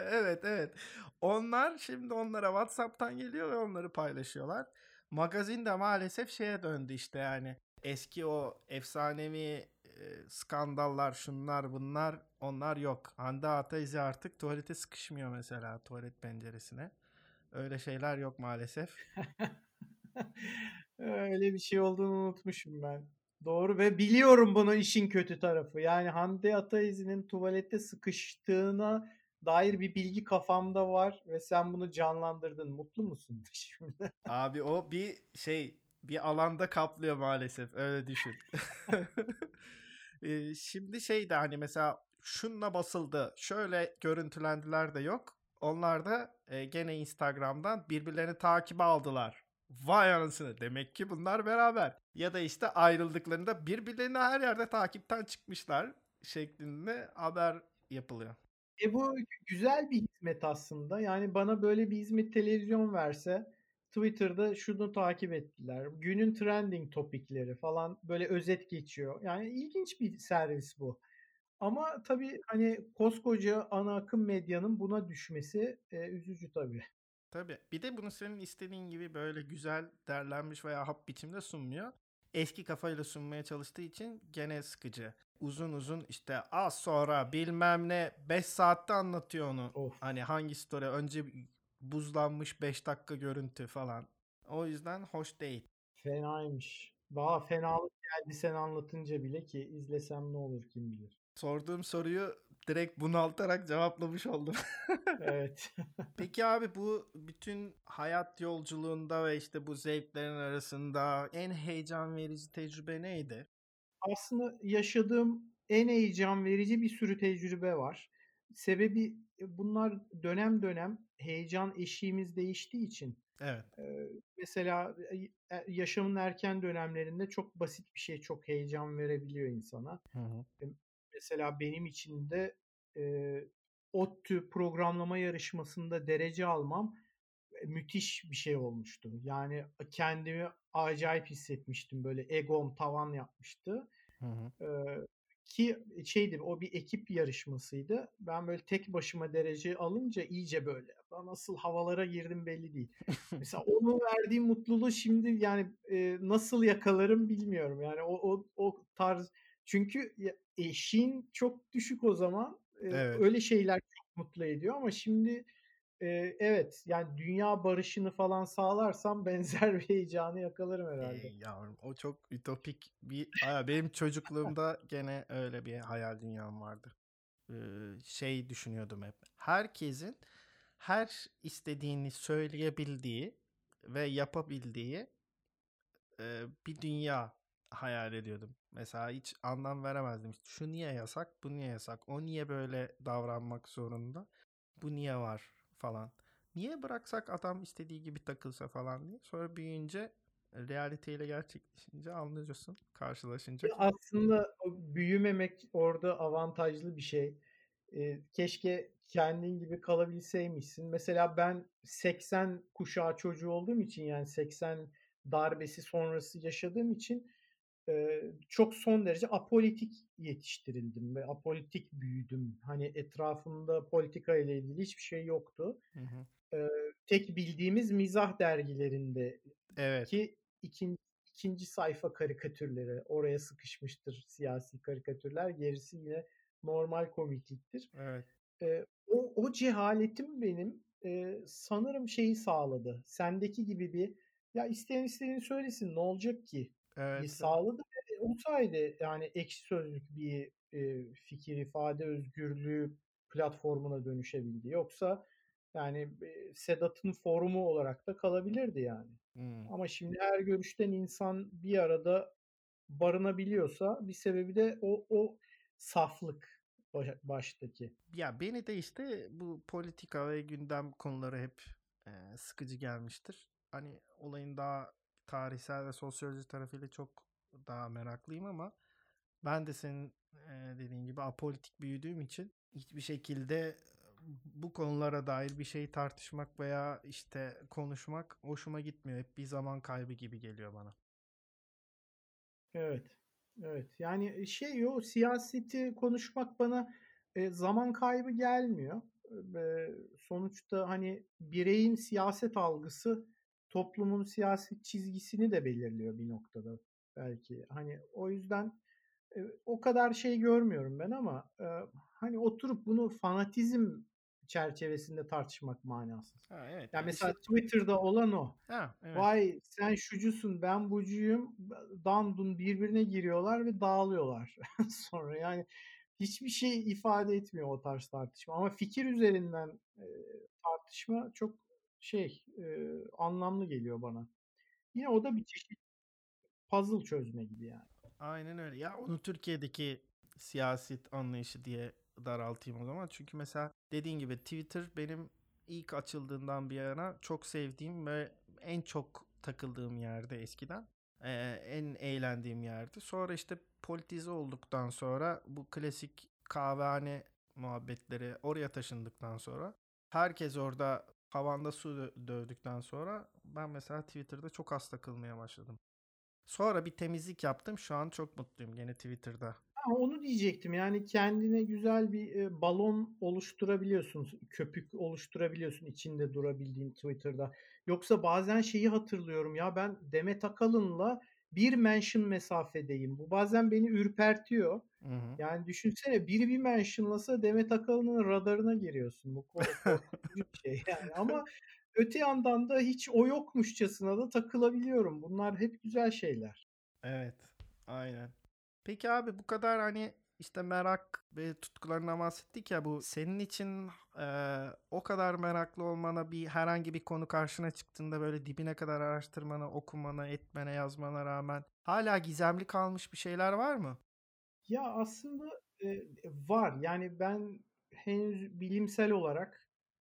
Speaker 1: evet evet. Onlar şimdi onlara WhatsApp'tan geliyor ve onları paylaşıyorlar. Magazin de maalesef şeye döndü işte yani. Eski o efsanevi e, skandallar şunlar bunlar onlar yok. Hande Ataizi artık tuvalete sıkışmıyor mesela tuvalet penceresine. Öyle şeyler yok maalesef.
Speaker 2: Öyle bir şey olduğunu unutmuşum ben. Doğru ve biliyorum bunu işin kötü tarafı. Yani Hande Ataizi'nin tuvalette sıkıştığına dair bir bilgi kafamda var ve sen bunu canlandırdın. Mutlu musun şimdi?
Speaker 1: Abi o bir şey bir alanda kaplıyor maalesef öyle düşün. Şimdi şey de hani mesela şunla basıldı şöyle görüntülendiler de yok. Onlar da gene Instagram'dan birbirlerini takibe aldılar. Vay anasını demek ki bunlar beraber. Ya da işte ayrıldıklarında birbirlerini her yerde takipten çıkmışlar şeklinde haber yapılıyor.
Speaker 2: E bu güzel bir hizmet aslında. Yani bana böyle bir hizmet televizyon verse Twitter'da şunu takip ettiler. Günün trending topikleri falan böyle özet geçiyor. Yani ilginç bir servis bu. Ama tabii hani koskoca ana akım medyanın buna düşmesi e, üzücü tabii.
Speaker 1: Tabii. Bir de bunu senin istediğin gibi böyle güzel derlenmiş veya hap biçimde sunmuyor. Eski kafayla sunmaya çalıştığı için gene sıkıcı. Uzun uzun işte az sonra bilmem ne 5 saatte anlatıyor onu.
Speaker 2: Of.
Speaker 1: Hani hangi story önce buzlanmış 5 dakika görüntü falan. O yüzden hoş değil.
Speaker 2: Fenaymış. Valla fenalık geldi sen anlatınca bile ki izlesem ne olur kim bilir.
Speaker 1: Sorduğum soruyu direkt bunaltarak cevaplamış oldum.
Speaker 2: Evet.
Speaker 1: Peki abi bu bütün hayat yolculuğunda ve işte bu zevklerin arasında en heyecan verici tecrübe neydi?
Speaker 2: Aslında yaşadığım en heyecan verici bir sürü tecrübe var. Sebebi e, bunlar dönem dönem heyecan eşiğimiz değiştiği için.
Speaker 1: Evet.
Speaker 2: Ee, mesela e, e, yaşamın erken dönemlerinde çok basit bir şey çok heyecan verebiliyor insana.
Speaker 1: Hı hı.
Speaker 2: Mesela benim için de e, ODTÜ programlama yarışmasında derece almam e, müthiş bir şey olmuştu. Yani kendimi acayip hissetmiştim. Böyle egom tavan yapmıştı.
Speaker 1: Hı hı.
Speaker 2: Ee, ki şeydi o bir ekip yarışmasıydı. Ben böyle tek başıma derece alınca iyice böyle nasıl havalara girdim belli değil. Mesela onu verdiğim mutluluğu şimdi yani e, nasıl yakalarım bilmiyorum. Yani o o o tarz çünkü eşiğin çok düşük o zaman. E,
Speaker 1: Evet.
Speaker 2: öyle şeyler çok mutlu ediyor ama şimdi e, evet yani dünya barışını falan sağlarsam benzer bir heyecanı yakalarım herhalde.
Speaker 1: Ey yavrum o çok ütopik bir benim çocukluğumda gene öyle bir hayal dünyam vardı. Ee, şey düşünüyordum hep. Herkesin her istediğini söyleyebildiği ve yapabildiği e, bir dünya hayal ediyordum. Mesela hiç anlam veremezdim. Şu niye yasak, bu niye yasak, o niye böyle davranmak zorunda, bu niye var falan. Niye bıraksak adam istediği gibi takılsa falan diye. Sonra büyüyünce realiteyle gerçekleşince anlıyorsun karşılaşınca.
Speaker 2: Aslında büyümemek orada avantajlı bir şey. Ee, keşke kendin gibi kalabilseymişsin. Mesela ben 80 kuşağı çocuğu olduğum için yani 80 darbesi sonrası yaşadığım için e, çok son derece apolitik yetiştirildim ve apolitik büyüdüm. Hani etrafımda politika ile ilgili hiçbir şey yoktu.
Speaker 1: Hı hı.
Speaker 2: E, tek bildiğimiz mizah dergilerinde
Speaker 1: Evet.
Speaker 2: ki ikinci, ikinci sayfa karikatürleri oraya sıkışmıştır siyasi karikatürler. Gerisi yine normal komikliktir.
Speaker 1: Evet.
Speaker 2: E, o, o cehaletim benim e, sanırım şeyi sağladı. Sendeki gibi bir ya isteyen istediğini söylesin ne olacak ki?
Speaker 1: Evet.
Speaker 2: Ve o sayede yani ekşi sözlük bir e, fikir ifade özgürlüğü platformuna dönüşebildi. Yoksa yani e, Sedat'ın forumu olarak da kalabilirdi yani.
Speaker 1: Hmm.
Speaker 2: Ama şimdi her görüşten insan bir arada barınabiliyorsa bir sebebi de o o saflık baştaki.
Speaker 1: Ya beni de işte bu politika ve gündem konuları hep e, sıkıcı gelmiştir. Hani olayın daha tarihsel ve sosyoloji tarafıyla çok daha meraklıyım ama ben de senin e, dediğin gibi apolitik büyüdüğüm için hiçbir şekilde bu konulara dair bir şey tartışmak veya işte konuşmak hoşuma gitmiyor. Hep bir zaman kaybı gibi geliyor bana.
Speaker 2: Evet. Evet. Yani şey o siyaseti konuşmak bana e, zaman kaybı gelmiyor. E, sonuçta hani bireyin siyaset algısı toplumun siyaset çizgisini de belirliyor bir noktada belki. Hani o yüzden e, o kadar şey görmüyorum ben ama e, hani oturup bunu fanatizm çerçevesinde tartışmak manasız.
Speaker 1: Ha, evet.
Speaker 2: Yani mesela işte... Twitter'da olan o.
Speaker 1: Ha, evet.
Speaker 2: Vay sen şucusun ben bucuyum. Dandun birbirine giriyorlar ve dağılıyorlar. Sonra yani hiçbir şey ifade etmiyor o tarz tartışma. Ama fikir üzerinden e, tartışma çok şey e, anlamlı geliyor bana. Yine o da bir çeşit puzzle çözme gibi yani.
Speaker 1: Aynen öyle. Ya onu Türkiye'deki siyaset anlayışı diye daraltayım o zaman. Çünkü mesela dediğin gibi Twitter benim ilk açıldığından bir yana çok sevdiğim ve en çok takıldığım yerde eskiden. Ee, en eğlendiğim yerdi. Sonra işte politize olduktan sonra bu klasik kahvehane muhabbetleri oraya taşındıktan sonra herkes orada havanda su dövdükten sonra ben mesela Twitter'da çok az takılmaya başladım. Sonra bir temizlik yaptım. Şu an çok mutluyum gene Twitter'da.
Speaker 2: Ha, onu diyecektim. Yani kendine güzel bir e, balon oluşturabiliyorsun. Köpük oluşturabiliyorsun içinde durabildiğin Twitter'da. Yoksa bazen şeyi hatırlıyorum ya ben Demet Akalın'la bir mention mesafedeyim. Bu bazen beni ürpertiyor. Hı hı. Yani düşünsene biri bir mentionlasa Demet Akalın'ın radarına giriyorsun. Bu korkutucu bir şey yani. Ama öte yandan da hiç o yokmuşçasına da takılabiliyorum. Bunlar hep güzel şeyler.
Speaker 1: Evet. Aynen. Peki abi bu kadar hani işte merak ve tutkularından bahsettik ya bu senin için e, o kadar meraklı olmana bir herhangi bir konu karşına çıktığında böyle dibine kadar araştırmana, okumana, etmene, yazmana rağmen hala gizemli kalmış bir şeyler var mı?
Speaker 2: Ya aslında e, var. Yani ben henüz bilimsel olarak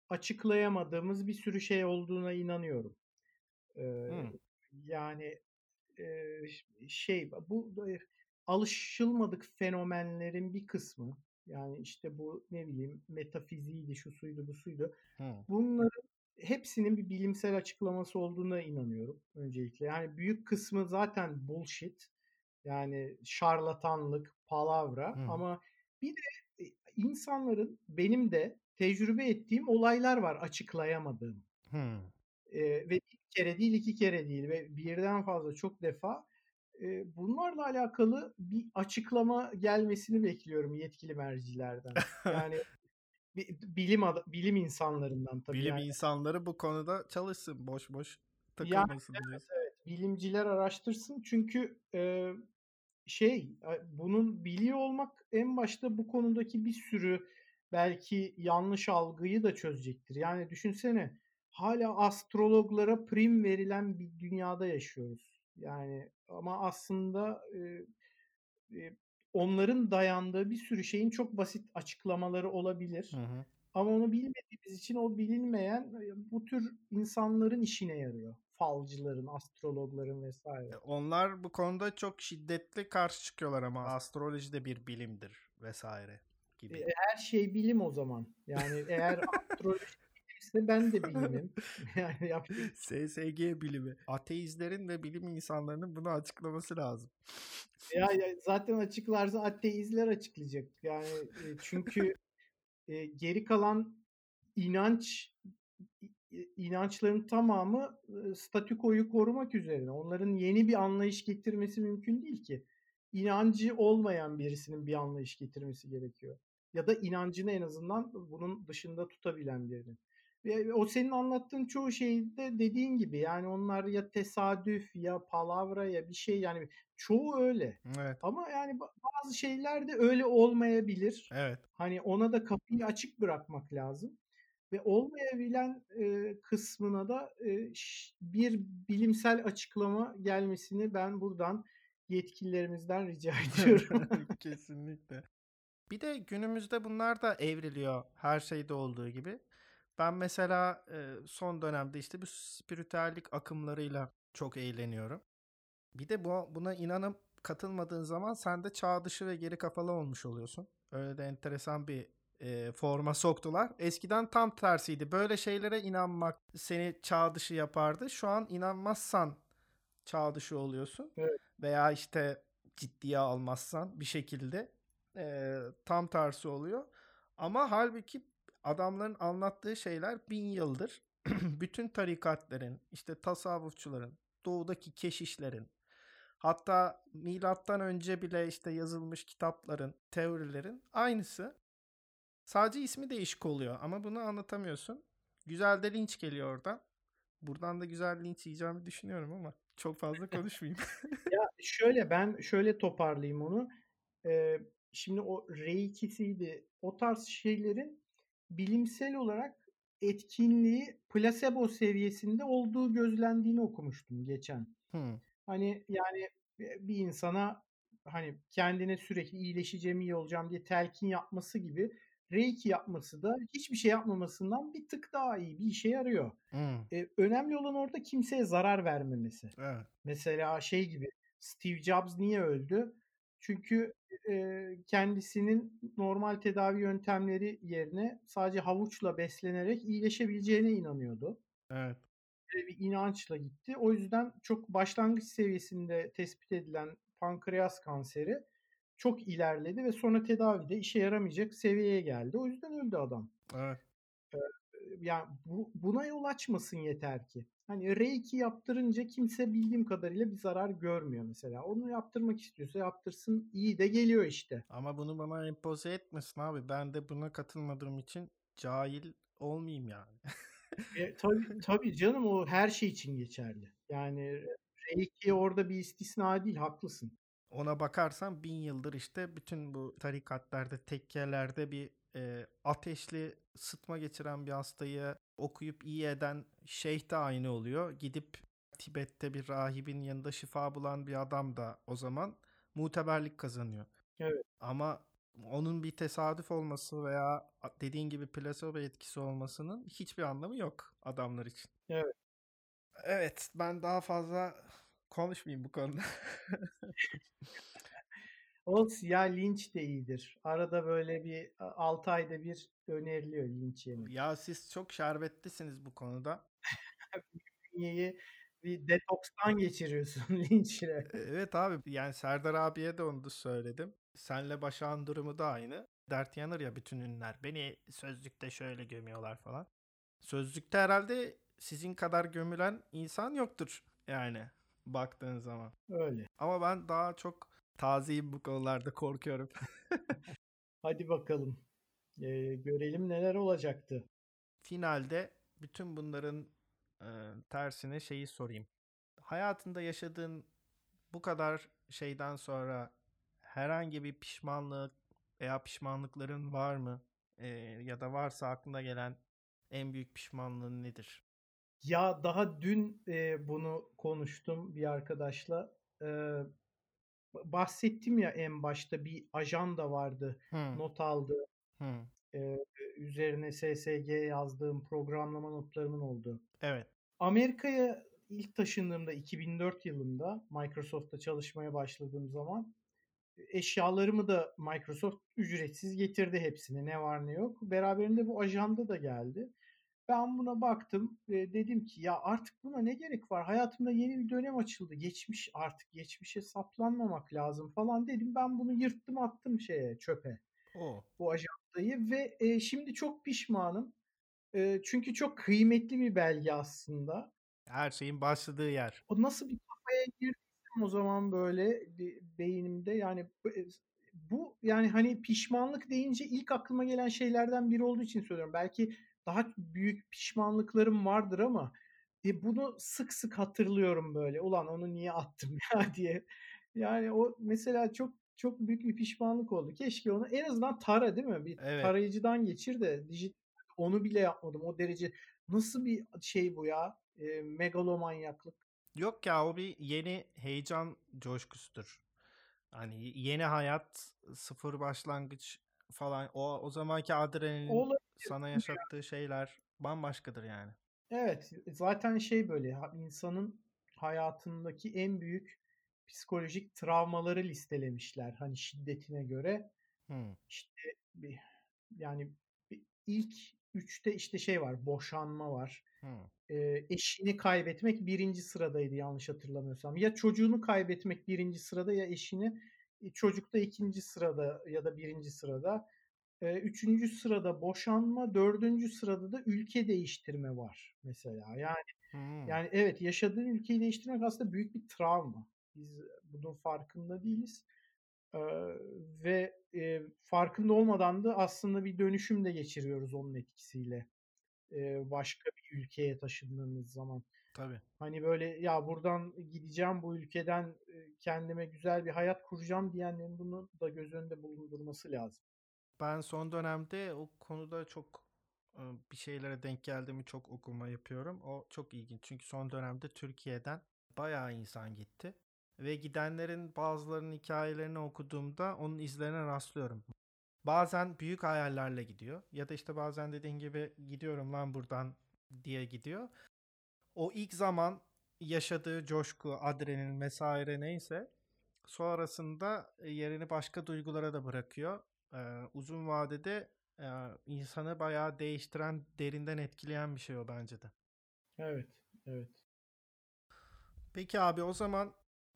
Speaker 2: açıklayamadığımız bir sürü şey olduğuna inanıyorum. E, hmm. Yani e, şey bu alışılmadık fenomenlerin bir kısmı yani işte bu ne bileyim metafiziydi, şu suydu, bu suydu. Hmm. Bunların hepsinin bir bilimsel açıklaması olduğuna inanıyorum öncelikle. Yani büyük kısmı zaten bullshit. Yani şarlatanlık, palavra hmm. ama bir de insanların benim de tecrübe ettiğim olaylar var açıklayamadığım. Hmm. Ee, ve bir kere değil iki kere değil ve birden fazla çok defa e, bunlarla alakalı bir açıklama gelmesini bekliyorum yetkili mercilerden. Yani bilim ad- bilim insanlarından tabii.
Speaker 1: Bilim
Speaker 2: yani.
Speaker 1: insanları bu konuda çalışsın boş boş takılmasın. Yani,
Speaker 2: evet, evet, bilimciler araştırsın çünkü e, şey bunun biliyor olmak en başta bu konudaki bir sürü belki yanlış algıyı da çözecektir. Yani düşünsene hala astrologlara prim verilen bir dünyada yaşıyoruz. Yani ama aslında e, e, onların dayandığı bir sürü şeyin çok basit açıklamaları olabilir. Hı hı. Ama onu bilmediğimiz için o bilinmeyen bu tür insanların işine yarıyor. Falcıların, astrologların vesaire.
Speaker 1: Onlar bu konuda çok şiddetli karşı çıkıyorlar ama astroloji de bir bilimdir vesaire gibi.
Speaker 2: Her şey bilim o zaman. Yani eğer astroloji bilimse ben de bilimim. yani yapacak
Speaker 1: SSG bilimi. Ateistlerin ve bilim insanlarının bunu açıklaması lazım.
Speaker 2: ya, ya zaten açıklarsa ateistler açıklayacak. Yani e, çünkü e, geri kalan inanç inançların tamamı e, statükoyu korumak üzerine. Onların yeni bir anlayış getirmesi mümkün değil ki. İnancı olmayan birisinin bir anlayış getirmesi gerekiyor. Ya da inancını en azından bunun dışında tutabilen birinin. O senin anlattığın çoğu şeyde dediğin gibi yani onlar ya tesadüf ya palavra ya bir şey yani çoğu öyle.
Speaker 1: Evet.
Speaker 2: Ama yani bazı şeyler de öyle olmayabilir.
Speaker 1: Evet.
Speaker 2: Hani ona da kapıyı açık bırakmak lazım ve olmayabilen e, kısmına da e, bir bilimsel açıklama gelmesini ben buradan yetkililerimizden rica ediyorum.
Speaker 1: Kesinlikle. Bir de günümüzde bunlar da evriliyor her şeyde olduğu gibi. Ben mesela e, son dönemde işte bu spiritüellik akımlarıyla çok eğleniyorum. Bir de bu, buna inanıp katılmadığın zaman sen de çağ dışı ve geri kafalı olmuş oluyorsun. Öyle de enteresan bir e, forma soktular. Eskiden tam tersiydi. Böyle şeylere inanmak seni çağ dışı yapardı. Şu an inanmazsan çağ dışı oluyorsun.
Speaker 2: Evet.
Speaker 1: Veya işte ciddiye almazsan bir şekilde e, tam tersi oluyor. Ama halbuki adamların anlattığı şeyler bin yıldır bütün tarikatların, işte tasavvufçuların, doğudaki keşişlerin, hatta milattan önce bile işte yazılmış kitapların, teorilerin aynısı. Sadece ismi değişik oluyor ama bunu anlatamıyorsun. Güzel de linç geliyor oradan. Buradan da güzel linç yiyeceğimi düşünüyorum ama çok fazla konuşmayayım.
Speaker 2: ya şöyle ben şöyle toparlayayım onu. Ee, şimdi o R2'siydi. O tarz şeylerin bilimsel olarak etkinliği plasebo seviyesinde olduğu gözlendiğini okumuştum geçen.
Speaker 1: Hmm.
Speaker 2: Hani yani bir insana hani kendine sürekli iyileşeceğim iyi olacağım diye telkin yapması gibi Reiki yapması da hiçbir şey yapmamasından bir tık daha iyi bir işe yarıyor.
Speaker 1: Hmm.
Speaker 2: Ee, önemli olan orada kimseye zarar vermemesi.
Speaker 1: Evet.
Speaker 2: Mesela şey gibi Steve Jobs niye öldü? Çünkü e, kendisinin normal tedavi yöntemleri yerine sadece havuçla beslenerek iyileşebileceğine inanıyordu.
Speaker 1: Evet.
Speaker 2: Böyle bir inançla gitti. O yüzden çok başlangıç seviyesinde tespit edilen pankreas kanseri çok ilerledi ve sonra tedavide işe yaramayacak seviyeye geldi. O yüzden öldü adam.
Speaker 1: Evet.
Speaker 2: Yani bu, buna yol açmasın yeter ki. Hani Reiki yaptırınca kimse bildiğim kadarıyla bir zarar görmüyor mesela. Onu yaptırmak istiyorsa yaptırsın. iyi de geliyor işte.
Speaker 1: Ama bunu bana empoze etmesin abi. Ben de buna katılmadığım için cahil olmayayım yani.
Speaker 2: e, tabii, tabii canım o her şey için geçerli. Yani Reiki orada bir istisna değil haklısın.
Speaker 1: Ona bakarsan bin yıldır işte bütün bu tarikatlarda, tekkelerde bir e, ateşli sıtma geçiren bir hastayı okuyup iyi eden şeyh de aynı oluyor. Gidip Tibet'te bir rahibin yanında şifa bulan bir adam da o zaman muteberlik kazanıyor.
Speaker 2: Evet.
Speaker 1: Ama onun bir tesadüf olması veya dediğin gibi plasebo etkisi olmasının hiçbir anlamı yok adamlar için.
Speaker 2: Evet.
Speaker 1: Evet ben daha fazla konuşmayayım bu konuda.
Speaker 2: Olsun ya linç de iyidir. Arada böyle bir 6 ayda bir öneriliyor linç yemek.
Speaker 1: Ya siz çok şerbetlisiniz bu konuda.
Speaker 2: Bünyeyi bir detokstan geçiriyorsun linçle.
Speaker 1: Evet abi yani Serdar abiye de onu da söyledim. Senle Başak'ın durumu da aynı. Dert yanır ya bütün ünler. Beni sözlükte şöyle gömüyorlar falan. Sözlükte herhalde sizin kadar gömülen insan yoktur yani baktığın zaman.
Speaker 2: Öyle.
Speaker 1: Ama ben daha çok tazeyim bu konularda korkuyorum.
Speaker 2: Hadi bakalım. Ee, görelim neler olacaktı.
Speaker 1: Finalde bütün bunların e, tersine şeyi sorayım. Hayatında yaşadığın bu kadar şeyden sonra herhangi bir pişmanlık veya pişmanlıkların var mı? E, ya da varsa aklına gelen en büyük pişmanlığın nedir?
Speaker 2: Ya daha dün e, bunu konuştum bir arkadaşla. E, bahsettim ya en başta bir ajanda vardı.
Speaker 1: Hmm.
Speaker 2: Not aldı.
Speaker 1: Hmm.
Speaker 2: E, üzerine SSG yazdığım programlama notlarımın oldu.
Speaker 1: Evet.
Speaker 2: Amerika'ya ilk taşındığımda 2004 yılında Microsoft'ta çalışmaya başladığım zaman eşyalarımı da Microsoft ücretsiz getirdi hepsini ne var ne yok. Beraberinde bu ajanda da geldi. Ben buna baktım ve dedim ki ya artık buna ne gerek var? Hayatımda yeni bir dönem açıldı. Geçmiş artık geçmişe saplanmamak lazım falan dedim. Ben bunu yırttım attım şeye çöpe
Speaker 1: O.
Speaker 2: bu ajandayı ve e, şimdi çok pişmanım. E, çünkü çok kıymetli bir belge aslında.
Speaker 1: Her şeyin başladığı yer.
Speaker 2: O nasıl bir kafaya girdiysem o zaman böyle de- beynimde yani e, bu yani hani pişmanlık deyince ilk aklıma gelen şeylerden biri olduğu için söylüyorum. Belki daha büyük pişmanlıklarım vardır ama e, bunu sık sık hatırlıyorum böyle. Ulan onu niye attım ya diye. Yani o mesela çok çok büyük bir pişmanlık oldu. Keşke onu en azından tara değil mi? Bir
Speaker 1: Evet.
Speaker 2: tarayıcıdan geçir de dijit onu bile yapmadım. O derece nasıl bir şey bu ya? E, megalomanyaklık.
Speaker 1: Yok ya o bir yeni heyecan coşkusudur. Hani yeni hayat, sıfır başlangıç falan. O o zamanki adrenalin
Speaker 2: Olabilir.
Speaker 1: Sana yaşattığı şeyler bambaşkadır yani.
Speaker 2: Evet, zaten şey böyle insanın hayatındaki en büyük psikolojik travmaları listelemişler. Hani şiddetine göre
Speaker 1: Hmm.
Speaker 2: işte bir, yani bir ilk üçte işte şey var, boşanma var.
Speaker 1: Hmm.
Speaker 2: Ee, eşini kaybetmek birinci sıradaydı yanlış hatırlamıyorsam. Ya çocuğunu kaybetmek birinci sırada ya eşini e, çocuk da ikinci sırada ya da birinci sırada. Üçüncü sırada boşanma, dördüncü sırada da ülke değiştirme var mesela. Yani
Speaker 1: Hmm.
Speaker 2: yani evet yaşadığın ülkeyi değiştirmek aslında büyük bir travma. Biz bunun farkında değiliz. Ee, ve e, farkında olmadan da aslında bir dönüşüm de geçiriyoruz onun etkisiyle. Ee, başka bir ülkeye taşındığımız zaman.
Speaker 1: Tabii.
Speaker 2: Hani böyle ya buradan gideceğim bu ülkeden kendime güzel bir hayat kuracağım diyenlerin bunu da göz önünde bulundurması lazım.
Speaker 1: Ben son dönemde o konuda çok e, bir şeylere denk geldiğimi çok okuma yapıyorum. O çok ilginç. Çünkü son dönemde Türkiye'den bayağı insan gitti. Ve gidenlerin bazılarının hikayelerini okuduğumda onun izlerine rastlıyorum. Bazen büyük hayallerle gidiyor. Ya da işte bazen dediğin gibi gidiyorum lan buradan diye gidiyor. O ilk zaman yaşadığı coşku, adrenalin vesaire neyse sonrasında e, yerini başka duygulara da bırakıyor. Ee, uzun vadede e, insanı bayağı değiştiren, derinden etkileyen bir şey o bence de.
Speaker 2: Evet, evet.
Speaker 1: Peki abi o zaman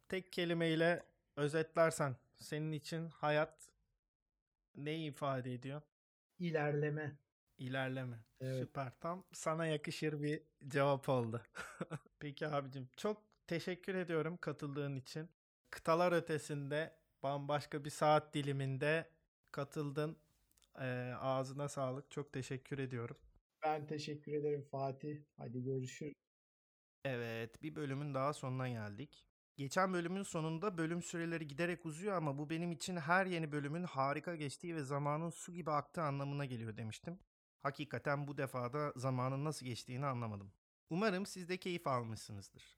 Speaker 1: tek kelimeyle özetlersen senin için hayat neyi ifade ediyor?
Speaker 2: İlerleme.
Speaker 1: İlerleme.
Speaker 2: Evet.
Speaker 1: Süper. Tam sana yakışır bir cevap oldu. Peki abicim çok teşekkür ediyorum katıldığın için. Kıtalar ötesinde bambaşka bir saat diliminde katıldın. Ee, ağzına sağlık. Çok teşekkür ediyorum.
Speaker 2: Ben teşekkür ederim Fatih. Hadi görüşürüz.
Speaker 1: Evet, bir bölümün daha sonuna geldik. Geçen bölümün sonunda bölüm süreleri giderek uzuyor ama bu benim için her yeni bölümün harika geçtiği ve zamanın su gibi aktığı anlamına geliyor demiştim. Hakikaten bu defada zamanın nasıl geçtiğini anlamadım. Umarım siz de keyif almışsınızdır.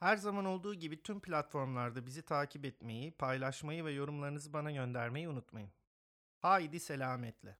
Speaker 1: Her zaman olduğu gibi tüm platformlarda bizi takip etmeyi, paylaşmayı ve yorumlarınızı bana göndermeyi unutmayın. Haydi selametle.